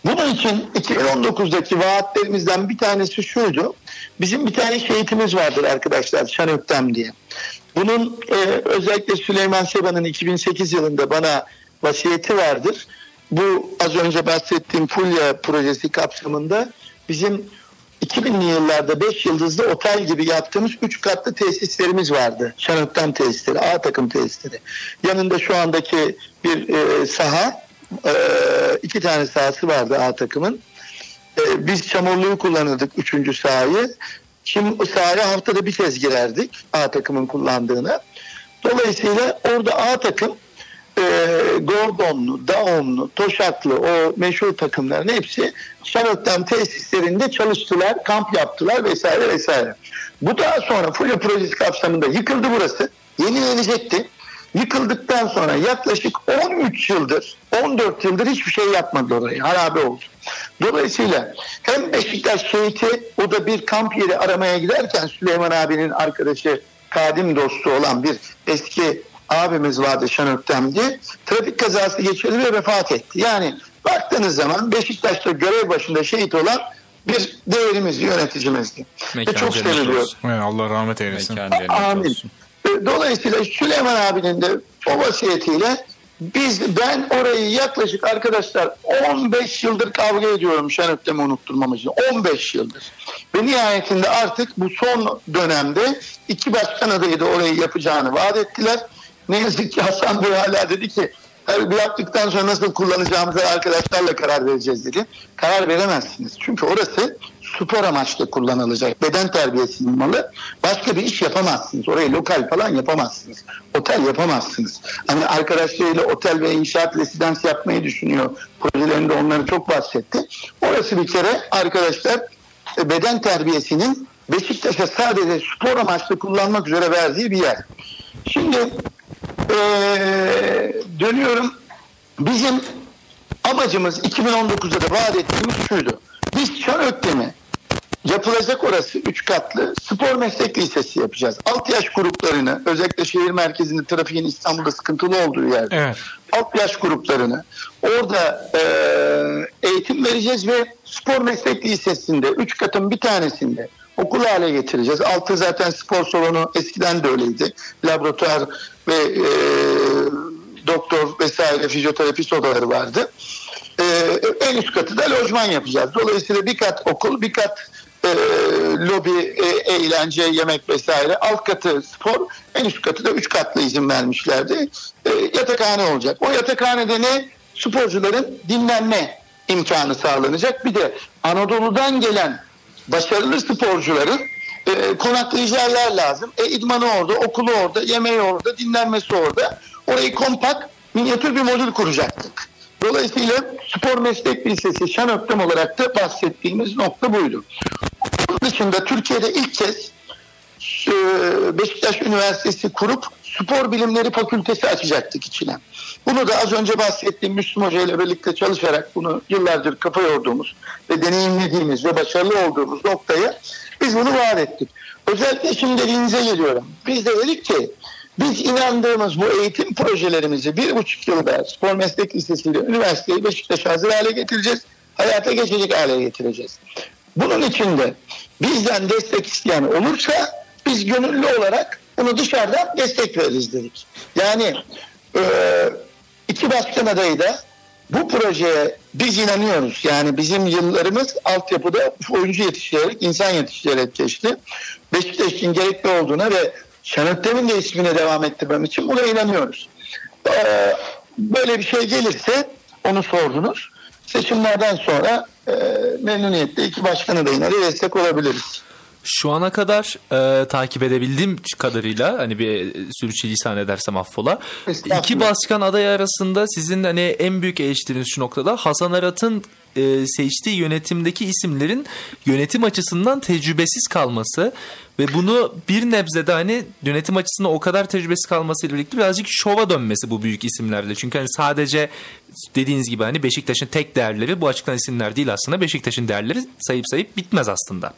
Bunun için 2019'daki vaatlerimizden bir tanesi şuydu. Bizim bir tane şehitimiz vardır arkadaşlar Şanöktem diye. Bunun e, özellikle Süleyman Seba'nın 2008 yılında bana vasiyeti vardır. Bu az önce bahsettiğim Fulya projesi kapsamında bizim 2000'li yıllarda 5 yıldızlı otel gibi yaptığımız 3 katlı tesislerimiz vardı. Şanöktem tesisleri, A takım tesisleri. Yanında şu andaki bir e, saha, e, iki tane sahası vardı A takımın. E, biz çamurluğu kullanırdık üçüncü sahayı. Şimdi sahaya haftada bir kez girerdik A takımın kullandığına. Dolayısıyla orada A takım e, Gordonlu, Daumlu, Toşaklı o meşhur takımların hepsi Şanot'tan tesislerinde çalıştılar, kamp yaptılar vesaire vesaire. Bu daha sonra Fulya projesi kapsamında yıkıldı burası. Yenilenecekti. Yıkıldıktan sonra yaklaşık 13 yıldır, 14 yıldır hiçbir şey yapmadı orayı. Harabe oldu. Dolayısıyla hem Beşiktaş şehiti o da bir kamp yeri aramaya giderken Süleyman abinin arkadaşı kadim dostu olan bir eski abimiz vardı Şanöktem'di. Trafik kazası geçirdi ve vefat etti. Yani baktığınız zaman Beşiktaş'ta görev başında şehit olan bir değerimizdi, yöneticimizdi. Ve Mekanı çok seviliyor. Allah rahmet eylesin. Mekan Amin. olsun. Dolayısıyla Süleyman abinin de o vasiyetiyle biz ben orayı yaklaşık arkadaşlar 15 yıldır kavga ediyorum Şenöktem'i unutturmam için. 15 yıldır. Ve nihayetinde artık bu son dönemde iki başkan adayı da orayı yapacağını vaat ettiler. Ne yazık ki Hasan Bey hala dedi ki "Tabii bu yaptıktan sonra nasıl kullanacağımıza arkadaşlarla karar vereceğiz dedi. Karar veremezsiniz. Çünkü orası spor amaçlı kullanılacak. Beden terbiyesi malı. Başka bir iş yapamazsınız. Orayı lokal falan yapamazsınız. Otel yapamazsınız. Hani arkadaşlarıyla otel ve inşaat residans yapmayı düşünüyor. Projelerinde onları çok bahsetti. Orası bir kere arkadaşlar e, beden terbiyesinin Beşiktaş'a sadece spor amaçlı kullanmak üzere verdiği bir yer. Şimdi eee, dönüyorum. Bizim amacımız 2019'da da vaat ettiğimiz şuydu. Biz Çanöktem'i yapılacak orası 3 katlı spor meslek lisesi yapacağız. Alt yaş gruplarını özellikle şehir merkezinde trafiğin İstanbul'da sıkıntılı olduğu yerde Evet. alt yaş gruplarını orada e, eğitim vereceğiz ve spor meslek lisesinde 3 katın bir tanesinde okul hale getireceğiz. Altı zaten spor salonu eskiden de öyleydi. Laboratuvar ve e, doktor vesaire fizyoterapist odaları vardı. E, en üst katı da lojman yapacağız. Dolayısıyla bir kat okul, bir kat e, lobi, e, eğlence, yemek vesaire. Alt katı spor, en üst katı da üç katlı izin vermişlerdi. E, yatakhane olacak. O yatakhanede ne? Sporcuların dinlenme imkanı sağlanacak. Bir de Anadolu'dan gelen başarılı sporcuların e, konaklayacağı yer lazım. E, idmanı orada, okulu orada, yemeği orada, dinlenmesi orada. Orayı kompakt, minyatür bir modül kuracaktık. Dolayısıyla spor meslek lisesi Şanöktem olarak da bahsettiğimiz nokta buydu. Bunun dışında Türkiye'de ilk kez e, Beşiktaş Üniversitesi kurup spor bilimleri fakültesi açacaktık içine. Bunu da az önce bahsettiğim Müslüm Hoca ile birlikte çalışarak bunu yıllardır kafa yorduğumuz ve deneyimlediğimiz ve başarılı olduğumuz noktayı biz bunu vaat ettik. Özellikle şimdi dediğinize geliyorum. Biz de dedik ki biz inandığımız bu eğitim projelerimizi bir buçuk yılda spor meslek lisesiyle üniversiteyi Beşiktaş'a hazır hale getireceğiz. Hayata geçecek hale getireceğiz. Bunun için de bizden destek isteyen olursa biz gönüllü olarak bunu dışarıdan destek veririz dedik. Yani e, iki başkan adayı da bu projeye biz inanıyoruz. Yani bizim yıllarımız altyapıda oyuncu yetiştirerek, insan yetiştirerek geçti. Beşiktaş için gerekli olduğuna ve Şanettem'in de ismine devam ettirmem için buna inanıyoruz. Ee, böyle bir şey gelirse onu sordunuz. Seçimlerden sonra e, memnuniyetle iki başkan adayına da destek olabiliriz. Şu ana kadar e, takip edebildiğim kadarıyla hani bir e, sürçülisan edersem affola. İki başkan adayı arasında sizin hani en büyük eleştiriniz şu noktada Hasan Arat'ın e, seçtiği yönetimdeki isimlerin yönetim açısından tecrübesiz kalması ve bunu bir nebzede hani yönetim açısından o kadar tecrübesiz kalmasıyla birlikte birazcık şova dönmesi bu büyük isimlerle. Çünkü hani sadece dediğiniz gibi hani Beşiktaş'ın tek değerleri bu açıklanan isimler değil aslında. Beşiktaş'ın değerleri sayıp sayıp bitmez aslında.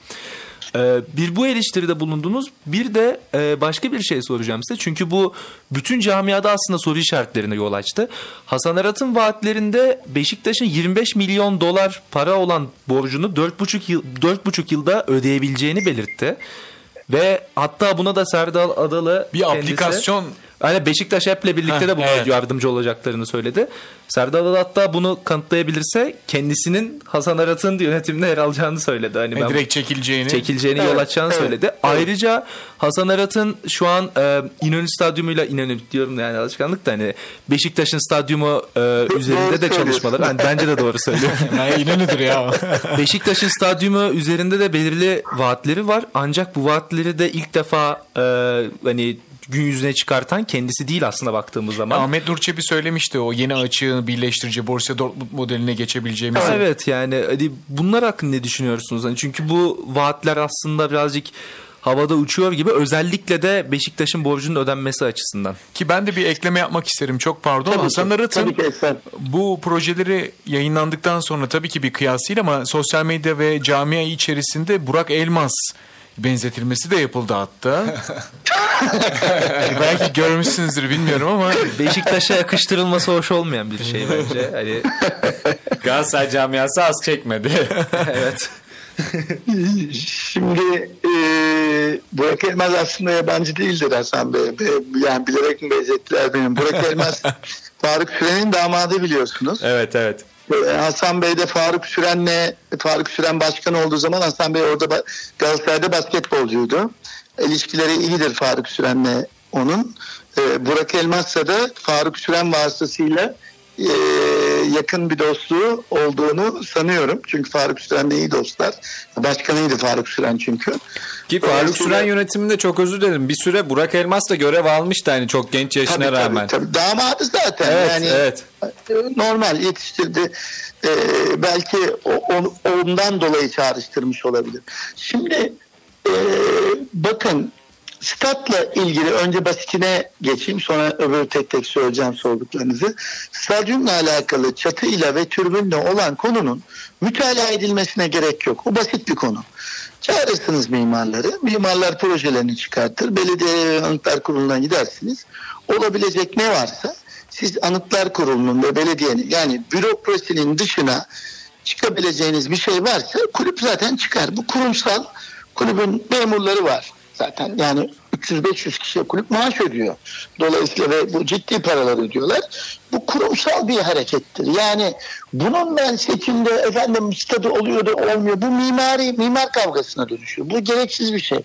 Ee, bir bu eleştiride bulundunuz. Bir de e, başka bir şey soracağım size. Çünkü bu bütün camiada aslında soru işaretlerine yol açtı. Hasan Arat'ın vaatlerinde Beşiktaş'ın 25 milyon dolar para olan borcunu 4,5 yıl 4,5 yılda ödeyebileceğini belirtti. Ve hatta buna da Serdal Adalı Bir aplikasyon- Hani Beşiktaş App'le birlikte Heh, de buna evet. yardımcı olacaklarını söyledi. Serdal Adalı hatta bunu kanıtlayabilirse kendisinin Hasan Arat'ın yönetiminde yer alacağını söyledi. Hani E, ben direkt çekileceğini. çekileceğini Evet, yol açacağını evet, söyledi. evet. Ayrıca Hasan Arat'ın şu an e, İnönü Stadyumuyla İnönü diyorum yani alışkanlık da hani Beşiktaş'ın stadyumu e, üzerinde de çalışmaları. Yani bence de doğru söylüyorum. Yani inanıdır ya. Beşiktaş'ın stadyumu üzerinde de belirli vaatleri var. Ancak bu vaatleri de ilk defa e, hani gün yüzüne çıkartan kendisi değil aslında baktığımız zaman. Ahmet Nur Çebi söylemişti o yeni açığı birleştirici Borussia Dortmund modeline geçebileceğimizi. Evet yani hani bunlar hakkında ne düşünüyorsunuz? Hani çünkü bu vaatler aslında birazcık havada uçuyor gibi özellikle de Beşiktaş'ın borcunun ödenmesi açısından. Ki ben de bir ekleme yapmak isterim. Çok pardon. Tabii Hasan Arat'ın bu projeleri yayınlandıktan sonra tabii ki bir kıyasıyla ama sosyal medya ve camia içerisinde Burak Elmas benzetilmesi de yapıldı hatta. Belki görmüşsünüzdür bilmiyorum ama Beşiktaş'a yakıştırılması hoş olmayan bir şey bence. Hani Galatasaray camiası az çekmedi. evet. Şimdi e, Burak Elmaz aslında yabancı değildir Hasan Bey. Be- Yani bilerek mi benzettiler benim. Burak Elmaz Faruk Süren'in damadı biliyorsunuz. evet evet. Ee, Hasan Bey de Faruk Süren'le Faruk Süren başkan olduğu zaman Hasan Bey orada Galatasaray'da basketbolcuydu. İlişkileri iyidir Faruk Süren'le onun. Ee, Burak Elmas'la da Faruk Süren vasıtasıyla e, yakın bir dostluğu olduğunu sanıyorum. Çünkü Faruk Süren'le iyi dostlar. Başkanıydı Faruk Süren çünkü. Ki Faruk Süren yönetiminde çok özür dilerim. Bir süre Burak Elmas da görev almıştı hani çok genç yaşına Tabii, tabii, rağmen. tabii. Damadı zaten. Evet, yani evet. e, normal yetiştirdi. Ee, belki ondan dolayı çağrıştırmış olabilir. Şimdi e, bakın statla ilgili önce basitine geçeyim sonra öbür tek tek söyleyeceğim sorduklarınızı. Stadyumla alakalı çatıyla ve türbünle olan konunun mütalaa edilmesine gerek yok. O basit bir konu. Çağırırsınız mimarları. Mimarlar projelerini çıkartır. Belediye Anıtlar Kurulu'na gidersiniz. Olabilecek ne varsa siz Anıtlar Kurulu'nun ve belediyenin yani bürokrasinin dışına çıkabileceğiniz bir şey varsa kulüp zaten çıkar. Bu kurumsal kulübün memurları var zaten yani 300-500 kişiye kulüp maaş ödüyor. Dolayısıyla ve bu ciddi paralar ödüyorlar. Bu kurumsal bir harekettir. Yani bunun ben seçimde efendim stadı oluyor da olmuyor. Bu mimari mimar kavgasına dönüşüyor. Bu gereksiz bir şey.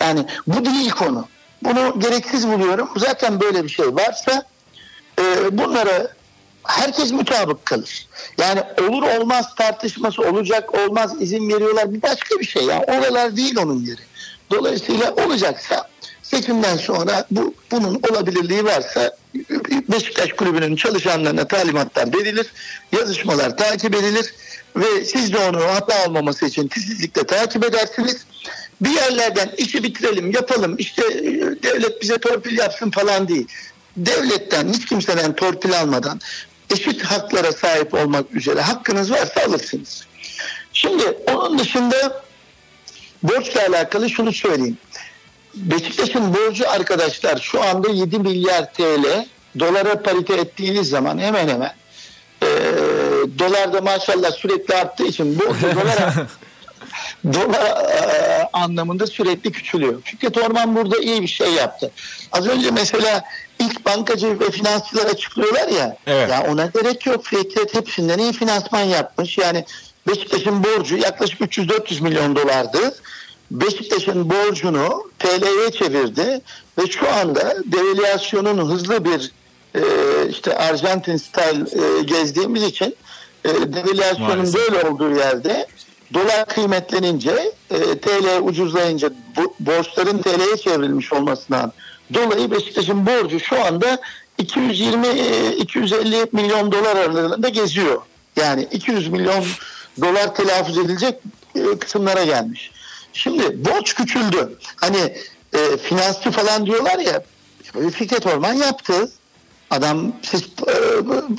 Yani bu değil konu. Bunu gereksiz buluyorum. Zaten böyle bir şey varsa e, bunlara herkes mutabık kalır. Yani olur olmaz tartışması olacak olmaz izin veriyorlar bir başka bir şey. Yani oralar değil onun yeri. Dolayısıyla olacaksa seçimden sonra bu bunun olabilirliği varsa Beşiktaş Kulübü'nün çalışanlarına talimatlar verilir, yazışmalar takip edilir ve siz de onu hata olmaması için titizlikle takip edersiniz. Bir yerlerden işi bitirelim, yapalım, işte e, devlet bize torpil yapsın falan değil. Devletten, hiç kimseden torpil almadan eşit haklara sahip olmak üzere hakkınız varsa alırsınız. Şimdi onun dışında borçla alakalı şunu söyleyeyim. Beşiktaş'ın borcu arkadaşlar şu anda 7 milyar TL dolara parite ettiğiniz zaman hemen hemen e, dolar da maşallah sürekli arttığı için borcu dolara dolar e, anlamında sürekli küçülüyor. Fikret Orman burada iyi bir şey yaptı. Az önce mesela ilk bankacı ve finansçılar açıklıyorlar ya. Evet. Ya ona gerek yok. Fikret hepsinden iyi finansman yapmış. Yani Beşiktaş'ın borcu yaklaşık 300-400 milyon dolardı. Beşiktaş'ın borcunu TL'ye çevirdi ve şu anda devalüasyonun hızlı bir e, işte Arjantin style e, gezdiğimiz için e, devalüasyonun Maalesef. böyle olduğu yerde dolar kıymetlenince e, TL ucuzlayınca bu, borçların TL'ye çevrilmiş olmasından dolayı Beşiktaş'ın borcu şu anda 220 e, 250 milyon dolar aralığında geziyor. Yani 200 milyon dolar telaffuz edilecek e, kısımlara gelmiş. Şimdi borç küçüldü. Hani e, finansçı falan diyorlar ya Fikret Orman yaptı. Adam siz e,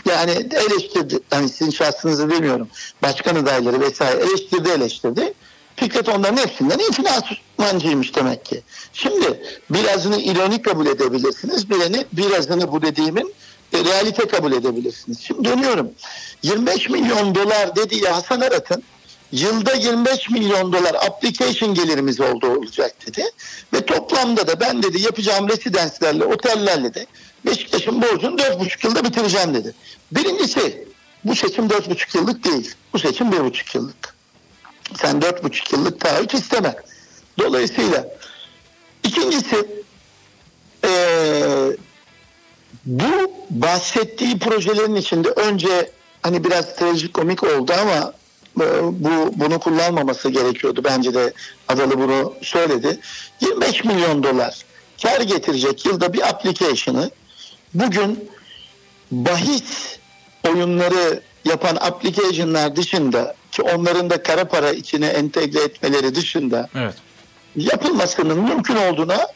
yani eleştirdi. Hani sizin şahsınızı bilmiyorum. Başkan adayları vesaire eleştirdi eleştirdi. Fikret onların hepsinden iyi finansmancıymış demek ki. Şimdi birazını ironik kabul edebilirsiniz. Birini, birazını bu dediğimin realite kabul edebilirsiniz. Şimdi dönüyorum. 25 milyon dolar dediği Hasan Arat'ın yılda 25 milyon dolar application gelirimiz oldu olacak dedi. Ve toplamda da ben dedi yapacağım residenslerle, otellerle de Beşiktaş'ın borcunu 4,5 yılda bitireceğim dedi. Birincisi bu seçim 4,5 yıllık değil. Bu seçim 1,5 yıllık. Sen 4,5 yıllık taahhüt isteme. Dolayısıyla ikincisi eee bu bahsettiği projelerin içinde önce hani biraz trajikomik oldu ama e, bu bunu kullanmaması gerekiyordu. Bence de Adalı bunu söyledi. 25 milyon dolar kar getirecek yılda bir application'ı bugün bahis oyunları yapan application'lar dışında ki onların da kara para içine entegre etmeleri dışında Evet. yapılmasının mümkün olduğuna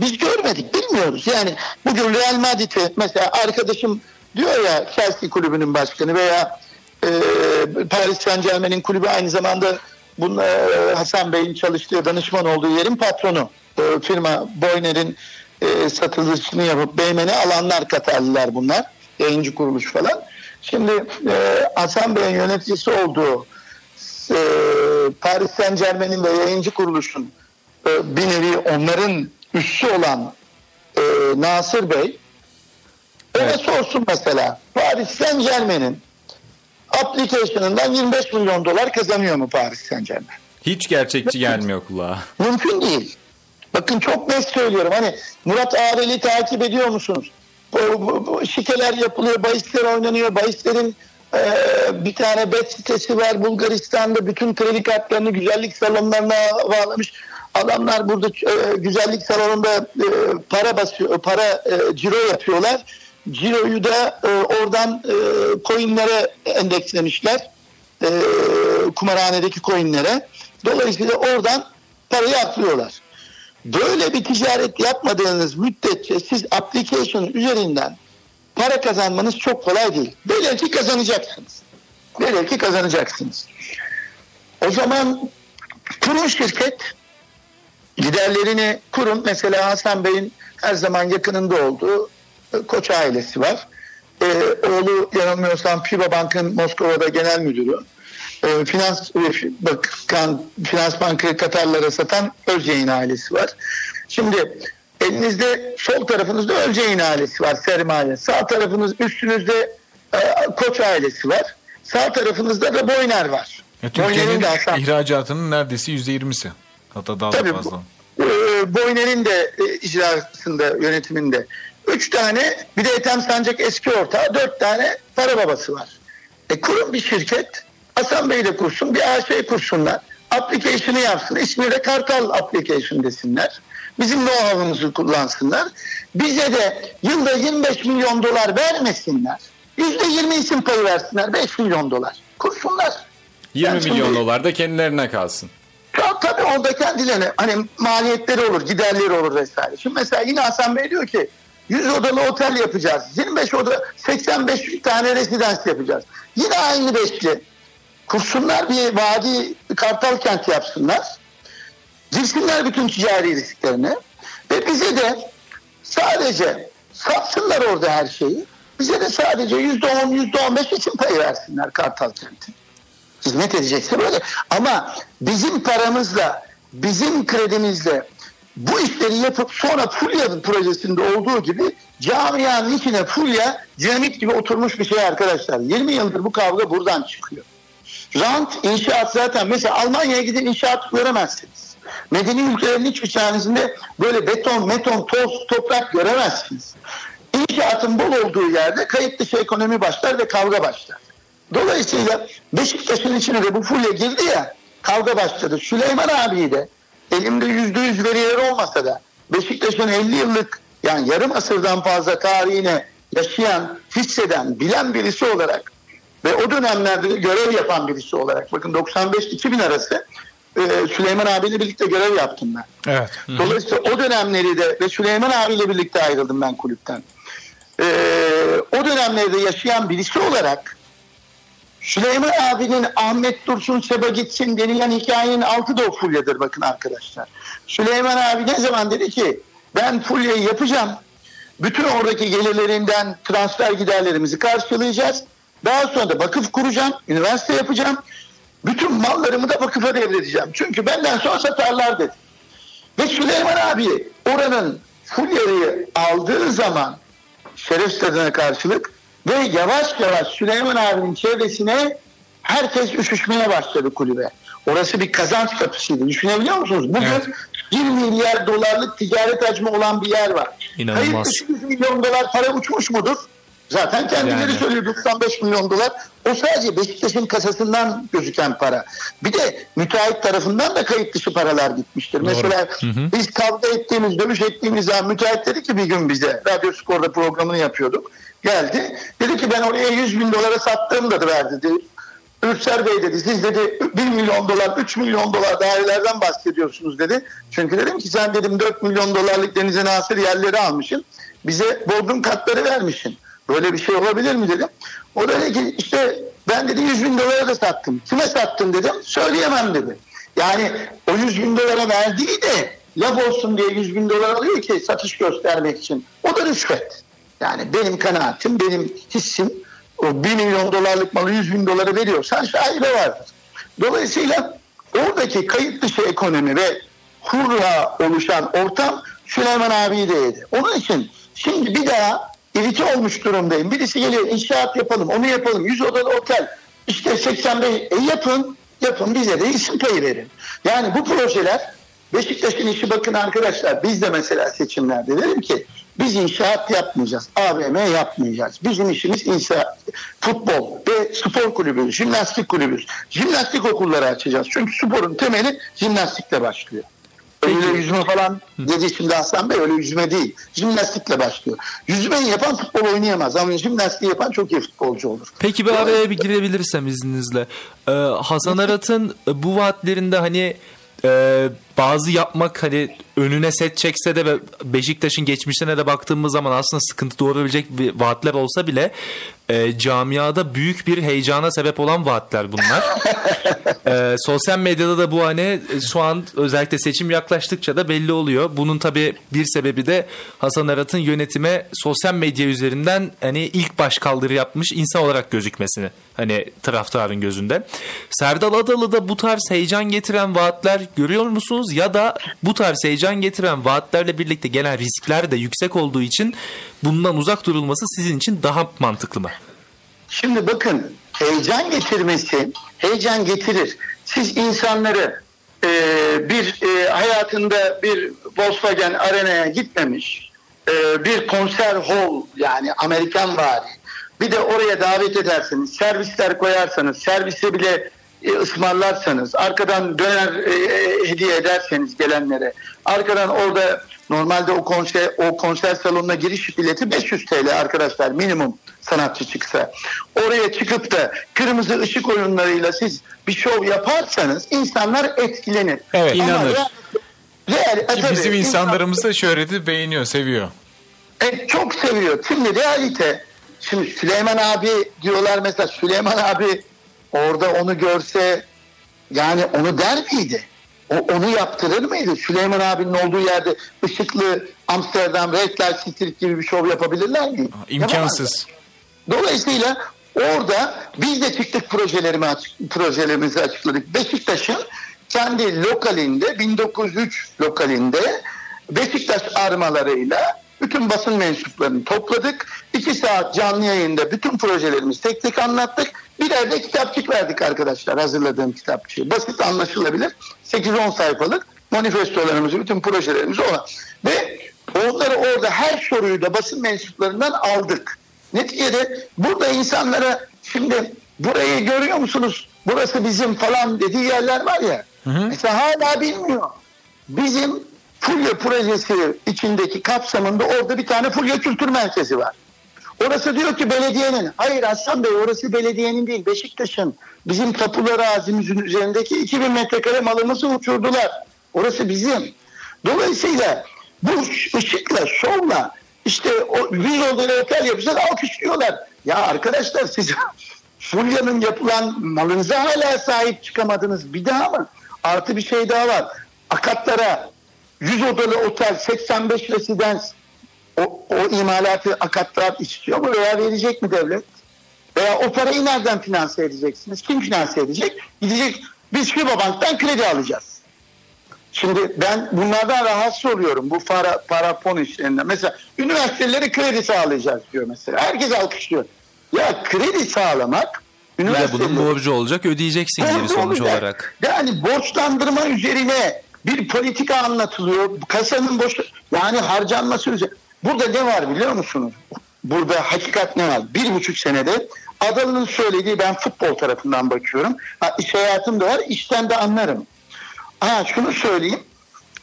biz görmedik, bilmiyoruz. Yani bugün Real Madrid'i mesela arkadaşım diyor ya Chelsea kulübünün başkanı veya e, Paris Saint Germain'in kulübü aynı zamanda bunun, e, Hasan Bey'in çalıştığı danışman olduğu yerin patronu. E, firma Boyner'in e, satılışını yapıp Beymen'e alanlar Katarlılar bunlar. Yayıncı kuruluş falan. Şimdi e, Hasan Bey'in yöneticisi olduğu e, Paris Saint Germain'in ve yayıncı kuruluşun e, bir nevi onların üssü olan e, Nasır Bey ona sorsun mesela Paris Saint Germain'in application'ından 25 milyon dolar kazanıyor mu Paris Saint Germain? Hiç gerçekçi gelmiyor kulağa. Mümkün değil. Bakın çok net söylüyorum. Hani Murat Ağrel'i takip ediyor musunuz? Bu, bu- bu şikeler yapılıyor, bahisler oynanıyor. Bahislerin e, bir tane bet sitesi var Bulgaristan'da. Bütün kredi kartlarını güzellik salonlarına bağlamış. Adamlar burada e, güzellik salonunda e, para basıyor, para e, ciro yapıyorlar. Ciroyu da e, oradan e, coinlere endekslemişler. E, kumarhanedeki coinlere. Dolayısıyla oradan parayı aklıyorlar. Böyle bir ticaret yapmadığınız müddetçe siz application üzerinden para kazanmanız çok kolay değil. Velev ki kazanacaksınız. Velev ki kazanacaksınız. O zaman kurun şirket giderlerini kurun. Mesela Hasan Bey'in her zaman yakınında olduğu e, Koç ailesi var. E, oğlu yanılmıyorsam FIBA Bank'ın Moskova'da genel müdürü. E, finans e, bakan Finans Bank'ı Katarlara satan Özyeğin ailesi var. Şimdi elinizde sol tarafınızda Özyeğin ailesi var sermaye. Sağ tarafınız üstünüzde e, Koç ailesi var. Sağ tarafınızda da Boyner var. Ya, Boyner'in Türkiye'nin ihracatının neredeyse %20'si. Hatta daha da Tabii fazla. bu- e, Boyner'in de e, icrasında, yönetiminde. Üç tane, bir de Ethem Sancak eski ortağı, dört tane para babası var. E kurun bir şirket, Hasan Bey de kursun, bir AŞ kursunlar. Application'ı yapsın, ismi de Kartal Application desinler. Bizim know-how'ımızı kullansınlar. Bize de yılda 25 milyon dolar vermesinler. Yüzde 20 isim payı versinler, 5 milyon dolar. Kursunlar. 20 Yani milyon şimdi- dolar da kendilerine kalsın. Ya tabii orada kendilerine hani maliyetleri olur, giderleri olur vesaire. Şimdi mesela yine Hasan Bey diyor ki 100 odalı otel yapacağız. 25 oda 85 tane rezidans yapacağız. Yine aynı beşli. Kursunlar bir vadi kartal kent yapsınlar. Girsinler bütün ticari risklerini. Ve bize de sadece satsınlar orada her şeyi. Bize de sadece %10, %15 için pay versinler kartal kentin hizmet edecekse böyle. Ama bizim paramızla, bizim kredimizle bu işleri yapıp sonra Fulya projesinde olduğu gibi camianın içine Fulya dinamit gibi oturmuş bir şey arkadaşlar. 20 yıldır bu kavga buradan çıkıyor. Rant, inşaat zaten mesela Almanya'ya gidin inşaat göremezsiniz. Medeni ülkelerin hiçbir tanesinde böyle beton, meton, toz, toprak göremezsiniz. İnşaatın bol olduğu yerde kayıt dışı ekonomi başlar ve kavga başlar. Dolayısıyla Beşiktaş'ın içine de bu fulya girdi ya kavga başladı. Süleyman abiyi de elimde yüzde yüz veriler olmasa da Beşiktaş'ın 50 yıllık yani yarım asırdan fazla tarihine yaşayan, hisseden, bilen birisi olarak ve o dönemlerde de görev yapan birisi olarak bakın 95-2000 arası e, Süleyman abiyle birlikte görev yaptım ben. Evet. Dolayısıyla o dönemleri de ve Süleyman abiyle birlikte ayrıldım ben kulüpten. Ee, o dönemlerde yaşayan birisi olarak Süleyman abinin Ahmet Dursun Seba gitsin denilen hikayenin altı da o fulyadır bakın arkadaşlar. Süleyman abi ne zaman dedi ki ben fulyayı yapacağım. Bütün oradaki gelirlerinden transfer giderlerimizi karşılayacağız. Daha sonra da vakıf kuracağım, üniversite yapacağım. Bütün mallarımı da vakıfa devredeceğim. Çünkü benden sonra satarlar dedi. Ve Süleyman abi oranın fulyayı aldığı zaman şeref stadına karşılık ve yavaş yavaş Süleyman abinin çevresine herkes üşüşmeye başladı kulübe. Orası bir kazanç kapısıydı. Düşünebiliyor musunuz? Bugün Evet. 1 milyar dolarlık ticaret hacmi olan bir yer var. İnanılmaz. Kayıt dışı 100 milyon dolar para uçmuş mudur? Zaten kendileri Yani. söylüyor 95 milyon dolar. O sadece Beşiktaş'ın kasasından gözüken para. Bir de müteahhit tarafından da kayıt dışı paralar gitmiştir. Mesela biz kavga ettiğimiz, dövüş ettiğimiz zaman müteahhit dedi ki bir gün bize, Radyo Spor'da programını yapıyorduk. Geldi. Dedi ki ben oraya 100 bin dolara sattığım da verdi dedi. Ürser Bey dedi siz dedi 1 milyon dolar 3 milyon dolar dairelerden bahsediyorsunuz dedi. Çünkü dedim ki sen dedim 4 milyon dolarlık denize nasır yerleri almışsın. Bize bodrum katları vermişsin. Böyle bir şey olabilir mi dedim. O da dedi ki işte ben dedi 100 bin dolara da sattım. Kime sattın dedim. Söyleyemem dedi. Yani o 100 bin dolara verdiği de laf olsun diye 100 bin dolar alıyor ki satış göstermek için. O da rüşvet. Yani benim kanaatim, benim hissim o 1 milyon dolarlık malı 100 bin dolara veriyorsan şaibe vardır. Dolayısıyla oradaki kayıt dışı ekonomi ve hurra oluşan ortam Süleyman abiyi de yedi. Onun için şimdi bir daha irite olmuş durumdayım. Birisi geliyor inşaat yapalım, onu yapalım, 100 odalı otel. İşte 85, e yapın, yapın bize de isim payı verin. Yani bu projeler Beşiktaş'ın işi bakın arkadaşlar biz de mesela seçimlerde dedim ki biz inşaat yapmayacağız. AVM yapmayacağız. Bizim işimiz inşaat, futbol ve spor kulübü, jimnastik kulübü. Jimnastik okulları açacağız. Çünkü sporun temeli jimnastikle başlıyor. Öyle yüzme falan dedi şimdi Hasan Bey öyle yüzme değil. Jimnastikle başlıyor. Yüzmeyi yapan futbol oynayamaz ama jimnastiği yapan çok iyi futbolcu olur. Peki bir araya bir girebilirsem izninizle. Ee, Hasan Arat'ın bu vaatlerinde hani e, bazı yapmak hani önüne set çekse de ve Beşiktaş'ın geçmişine de baktığımız zaman aslında sıkıntı doğurabilecek bir vaatler olsa bile e, camiada büyük bir heyecana sebep olan vaatler bunlar. e, sosyal medyada da bu hani şu an özellikle seçim yaklaştıkça da belli oluyor. Bunun tabii bir sebebi de Hasan Arat'ın yönetime sosyal medya üzerinden hani ilk baş kaldırı yapmış insan olarak gözükmesini hani taraftarın gözünde. Serdal Adalı da bu tarz heyecan getiren vaatler görüyor musunuz? Ya da bu tarz heyecan getiren vaatlerle birlikte gelen riskler de yüksek olduğu için bundan uzak durulması sizin için daha mantıklı mı? Şimdi bakın heyecan getirmesi heyecan getirir. Siz insanları e, bir e, hayatında bir Volkswagen Arena'ya gitmemiş e, bir konser hall yani Amerikan vari bir de oraya davet ederseniz servisler koyarsanız servise bile e, ısmarlarsanız arkadan döner e, hediye ederseniz gelenlere arkadan orada normalde o konser o konser salonuna giriş bileti 500 TL arkadaşlar minimum sanatçı çıksa oraya çıkıp da kırmızı ışık oyunlarıyla siz bir şov yaparsanız insanlar etkilenir. Evet, Ama inanır. real- e, tabii, bizim insan- insanlarımız da şöhreti beğeniyor, seviyor. e, çok seviyor. Şimdi realite şimdi Süleyman abi diyorlar mesela Süleyman abi orada onu görse yani onu der miydi? O, onu yaptırır mıydı? Süleyman abinin olduğu yerde ışıklı Amsterdam Red Light District gibi bir şov yapabilirler mi? İmkansız. Dolayısıyla orada biz de çıktık projelerimi açık, projelerimizi açıkladık. Beşiktaş'ın kendi lokalinde 1903 lokalinde Beşiktaş armalarıyla bütün basın mensuplarını topladık. İki saat canlı yayında bütün projelerimizi tek tek anlattık. Birer de kitapçık verdik arkadaşlar hazırladığım kitapçığı. Basit anlaşılabilir. 8-10 sayfalık manifestolarımızı, bütün projelerimizi olan. Ve onları orada her soruyu da basın mensuplarından aldık. Neticede burada insanlara şimdi burayı görüyor musunuz? Burası bizim falan dediği yerler var ya. Mesela hala bilmiyor. Bizim Fulya projesi içindeki kapsamında orada bir tane Fulya Kültür Merkezi var. Orası diyor ki belediyenin. Hayır Aslan Bey orası belediyenin değil Beşiktaş'ın. Bizim tapulu arazimizin üzerindeki 2000 metrekare malımızı uçurdular. Orası bizim. Dolayısıyla bu ışıkla, şovla işte o bir odalı otel yapacağız alkışlıyorlar. Ya arkadaşlar siz Fulya'nın yapılan malınıza hala sahip çıkamadınız. Bir daha mı? Artı bir şey daha var. Akatlara 100 odalı otel 85 residens o, o imalatı akatlar istiyor mu veya verecek mi devlet? Veya o parayı nereden finanse edeceksiniz? Kim finanse edecek? Gidecek biz Fibobank'tan kredi alacağız. Şimdi ben bunlardan rahatsız oluyorum bu para, para fon işlerinden. Mesela üniversitelere kredi sağlayacağız diyor mesela. Herkes alkışlıyor. Ya kredi sağlamak de bunun borcu olacak ödeyeceksin geri sonuç olacak. olarak. Yani borçlandırma üzerine bir politika anlatılıyor. Kasanın boş yani harcanması üzerine. Burada ne var biliyor musunuz? burada hakikat ne var? Bir buçuk senede Adalı'nın söylediği ben futbol tarafından bakıyorum. Ha, iş hayatım da var, işten de anlarım. Ha şunu söyleyeyim.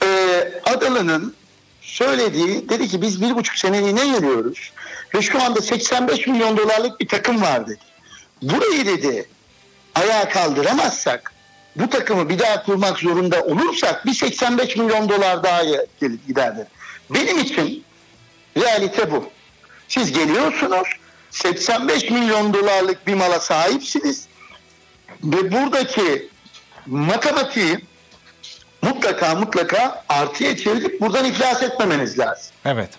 Ee, Adalı'nın söylediği dedi ki biz bir buçuk seneliğine geliyoruz ve şu anda 85 milyon dolarlık bir takım var dedi. Burayı dedi ayağa kaldıramazsak bu takımı bir daha kurmak zorunda olursak bir 85 milyon dolar daha gelip gider dedi. Benim için realite bu. Siz geliyorsunuz 85 milyon dolarlık bir mala sahipsiniz ve buradaki matematiği mutlaka mutlaka artıya çevirip buradan iflas etmemeniz lazım. Evet.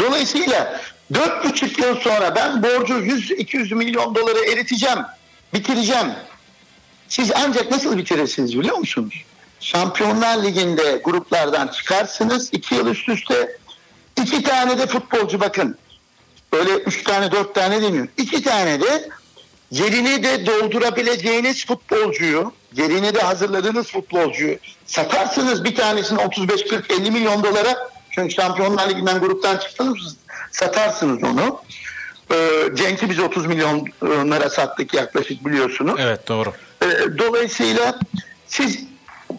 Dolayısıyla 4,5 yıl sonra ben borcu 100-200 milyon doları eriteceğim, bitireceğim. Siz ancak nasıl bitirirsiniz biliyor musunuz? Şampiyonlar Ligi'nde gruplardan çıkarsınız 2 yıl üst üste. iki tane de futbolcu bakın. Öyle üç tane dört tane demiyorum. İki tane de yerini de doldurabileceğiniz futbolcuyu, yerini de hazırladığınız futbolcuyu satarsınız bir tanesini 35-40-50 milyon dolara. Çünkü Şampiyonlar Ligi'nden gruptan çıktınız satarsınız onu. Ee, Cenk'i biz 30 milyonlara sattık yaklaşık biliyorsunuz. Evet doğru. Ee, dolayısıyla siz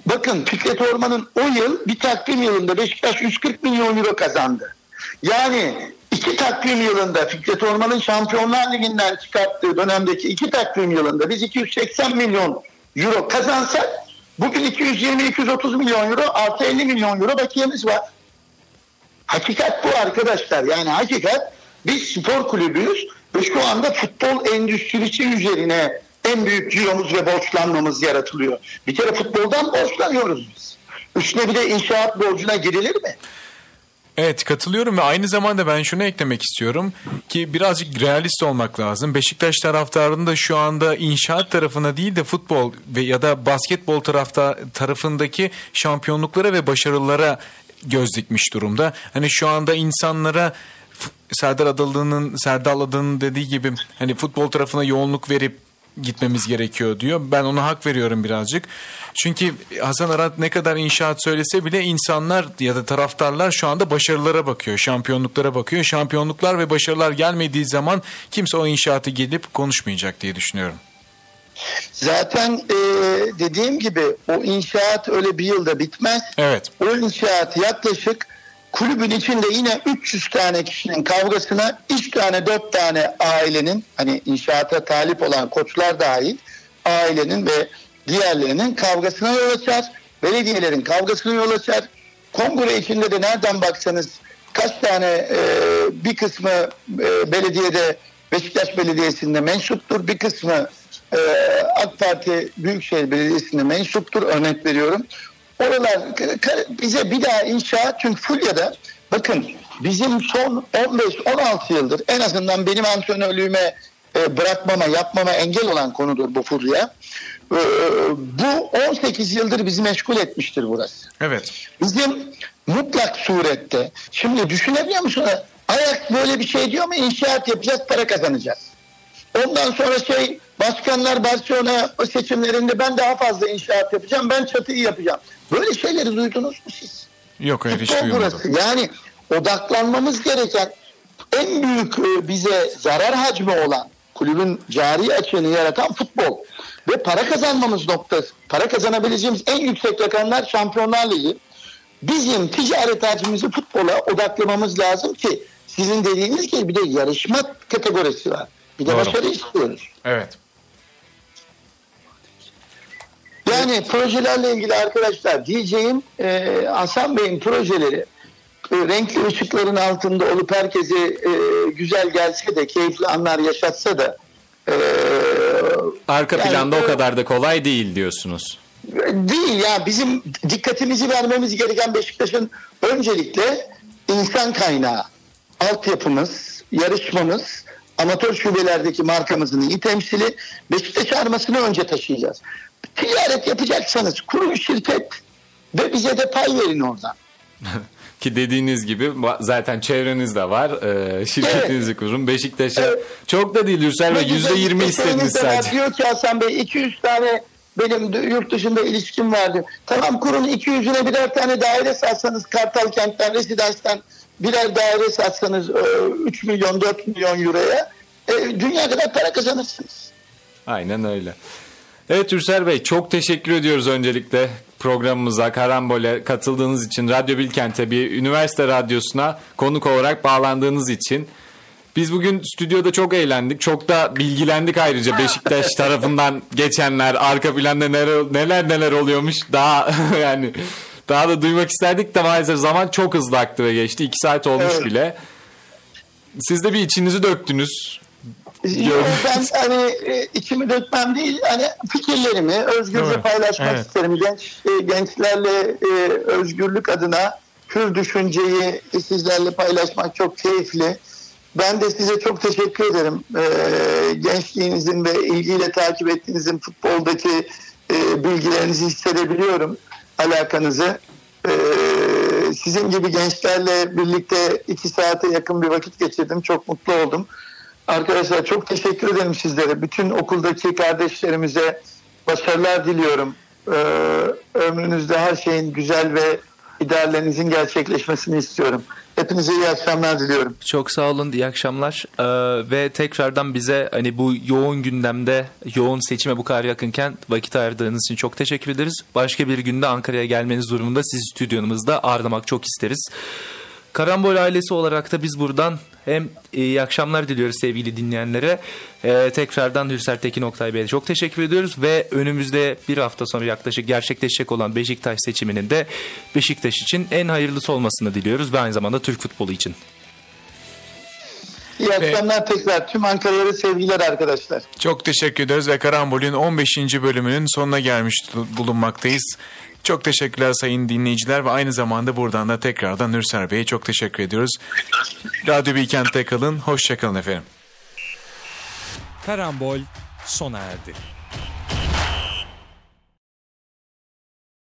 bakın Fikret Orman'ın o yıl bir takvim yılında Beşiktaş 140 milyon euro kazandı. Yani iki takvim yılında Fikret Orman'ın Şampiyonlar Ligi'nden çıkarttığı dönemdeki iki takvim yılında biz 280 milyon euro kazansak bugün 220-230 milyon euro artı 50 milyon euro bakiyemiz var. Hakikat bu arkadaşlar. Yani hakikat biz spor kulübüyüz ve şu anda futbol endüstrisi üzerine en büyük ciromuz ve borçlanmamız yaratılıyor. Bir kere futboldan borçlanıyoruz biz. Üstüne bir de inşaat borcuna girilir mi? Evet katılıyorum ve aynı zamanda ben şunu eklemek istiyorum ki birazcık realist olmak lazım. Beşiktaş taraftarının da şu anda inşaat tarafına değil de futbol ve ya da basketbol tarafta tarafındaki şampiyonluklara ve başarılara göz dikmiş durumda. Hani şu anda insanlara Serdar Adalı'nın Serdar Adalı'nın dediği gibi hani futbol tarafına yoğunluk verip gitmemiz gerekiyor diyor. Ben ona hak veriyorum birazcık. Çünkü Hasan Arat ne kadar inşaat söylese bile insanlar ya da taraftarlar şu anda başarılara bakıyor, şampiyonluklara bakıyor. Şampiyonluklar ve başarılar gelmediği zaman kimse o inşaatı gelip konuşmayacak diye düşünüyorum. Zaten e, dediğim gibi o inşaat öyle bir yılda bitmez. Evet. O inşaat yaklaşık kulübün içinde yine 300 tane kişinin kavgasına 3 tane 4 tane ailenin hani inşaata talip olan koçlar dahil ailenin ve diğerlerinin kavgasına yol açar. Belediyelerin kavgasına yol açar. Kongre içinde de nereden baksanız kaç tane e, bir kısmı e, belediyede Beşiktaş Belediyesi'nde mensuptur. Bir kısmı e, AK Parti Büyükşehir Belediyesi'nde mensuptur. Örnek veriyorum. Oralar bize bir daha inşaat çünkü Fulya'da bakın bizim son 15-16 yıldır en azından benim antrenörlüğüme e, bırakmama yapmama engel olan konudur bu Fulya. E, bu 18 yıldır bizi meşgul etmiştir burası. Evet. Bizim mutlak surette şimdi düşünebiliyor musunuz? Ayak böyle bir şey diyor mu? İnşaat yapacağız, para kazanacağız. Ondan sonra şey başkanlar Barcelona seçimlerinde ben daha fazla inşaat yapacağım, ben çatıyı yapacağım. Böyle şeyleri duydunuz mu siz? Yok hayır hiç duymadım. burası. Yani odaklanmamız gereken en büyük e, bize zarar hacmi olan kulübün cari açığını yaratan futbol. Ve para kazanmamız noktası. Para kazanabileceğimiz en yüksek rakamlar Şampiyonlar Ligi. Bizim ticaret hacmimizi futbola odaklamamız lazım ki sizin dediğiniz gibi bir de yarışma kategorisi var. Bir de Doğru. başarı istiyoruz. Evet. Yani projelerle ilgili arkadaşlar diyeceğim e, Hasan Bey'in projeleri e, renkli ışıkların altında olup herkese e, güzel gelse de keyifli anlar yaşatsa da e, Arka Yani planda o kadar da kolay değil diyorsunuz. değil ya bizim dikkatimizi vermemiz gereken Beşiktaş'ın öncelikle insan kaynağı, altyapımız, yarışmamız, amatör şubelerdeki markamızın iyi temsili Beşiktaş armasını önce taşıyacağız. Ticaret yapacaksanız kurun şirket ve bize de pay verin oradan. Ki dediğiniz gibi zaten çevreniz de var. Ee, şirketinizi kurun. Beşiktaş'a Evet. çok da değil Yürsel Bey. Ne Yüzde güzel yirmi istediğiniz istediniz zaman sadece. Diyor ki Hasan Bey 200 tane benim yurt dışında ilişkim vardı. Tamam kurun 200'üne birer tane daire satsanız Kartal kentten, Rezidans'tan birer daire satsanız e, 3 milyon 4 milyon euroya e, dünya kadar para kazanırsınız. Aynen öyle. Evet Ürsel Bey çok teşekkür ediyoruz öncelikle programımıza Karambol'e katıldığınız için Radyo Bilkent'e bir üniversite radyosuna konuk olarak bağlandığınız için. Biz bugün stüdyoda çok eğlendik. Çok da bilgilendik ayrıca Beşiktaş tarafından geçenler, arka planda neler neler, neler oluyormuş. Daha yani daha da duymak isterdik de maalesef zaman çok hızlı aktı ve geçti. İki saat olmuş Evet. bile. Siz de bir içinizi döktünüz. Yo, ben hani e, içimi dökmem değil hani fikirlerimi özgürce paylaşmak Evet. isterim. Genç e, gençlerle e, özgürlük adına hür düşünceyi sizlerle paylaşmak çok keyifli. Ben de size çok teşekkür ederim. Gençliğinizin ve ilgiyle takip ettiğinizin futboldaki bilgilerinizi hissedebiliyorum. Alakanızı. Sizin gibi gençlerle birlikte iki saate yakın bir vakit geçirdim. Çok mutlu oldum. Arkadaşlar çok teşekkür ederim sizlere. Bütün okuldaki kardeşlerimize başarılar diliyorum. Ee, ömrünüzde her şeyin güzel ve ideallerinizin gerçekleşmesini istiyorum. Hepinize iyi akşamlar diliyorum. Çok sağ olun, iyi akşamlar. Ee, ve tekrardan bize hani bu yoğun gündemde, yoğun seçime bu kadar yakınken vakit ayırdığınız için çok teşekkür ederiz. Başka bir günde Ankara'ya gelmeniz durumunda sizi stüdyomuzda ağırlamak çok isteriz. Karambol ailesi olarak da biz buradan hem iyi akşamlar diliyoruz sevgili dinleyenlere. Ee, tekrardan Hürsel Tekin Oktay Bey'e çok teşekkür ediyoruz. Ve önümüzde bir hafta sonra yaklaşık gerçekleşecek olan Beşiktaş seçiminin de Beşiktaş için en hayırlısı olmasını diliyoruz. Ve aynı zamanda Türk futbolu için. İyi akşamlar tekrar. Tüm Ankara'ya sevgiler arkadaşlar. Çok teşekkür ederiz ve Karambol'ün 15. bölümünün sonuna gelmiş bulunmaktayız. Çok teşekkürler sayın dinleyiciler ve aynı zamanda buradan da tekrardan Nürser Bey'e çok teşekkür ediyoruz. Radyo Bilkent'te kalın, hoşçakalın efendim. Karambol sona erdi.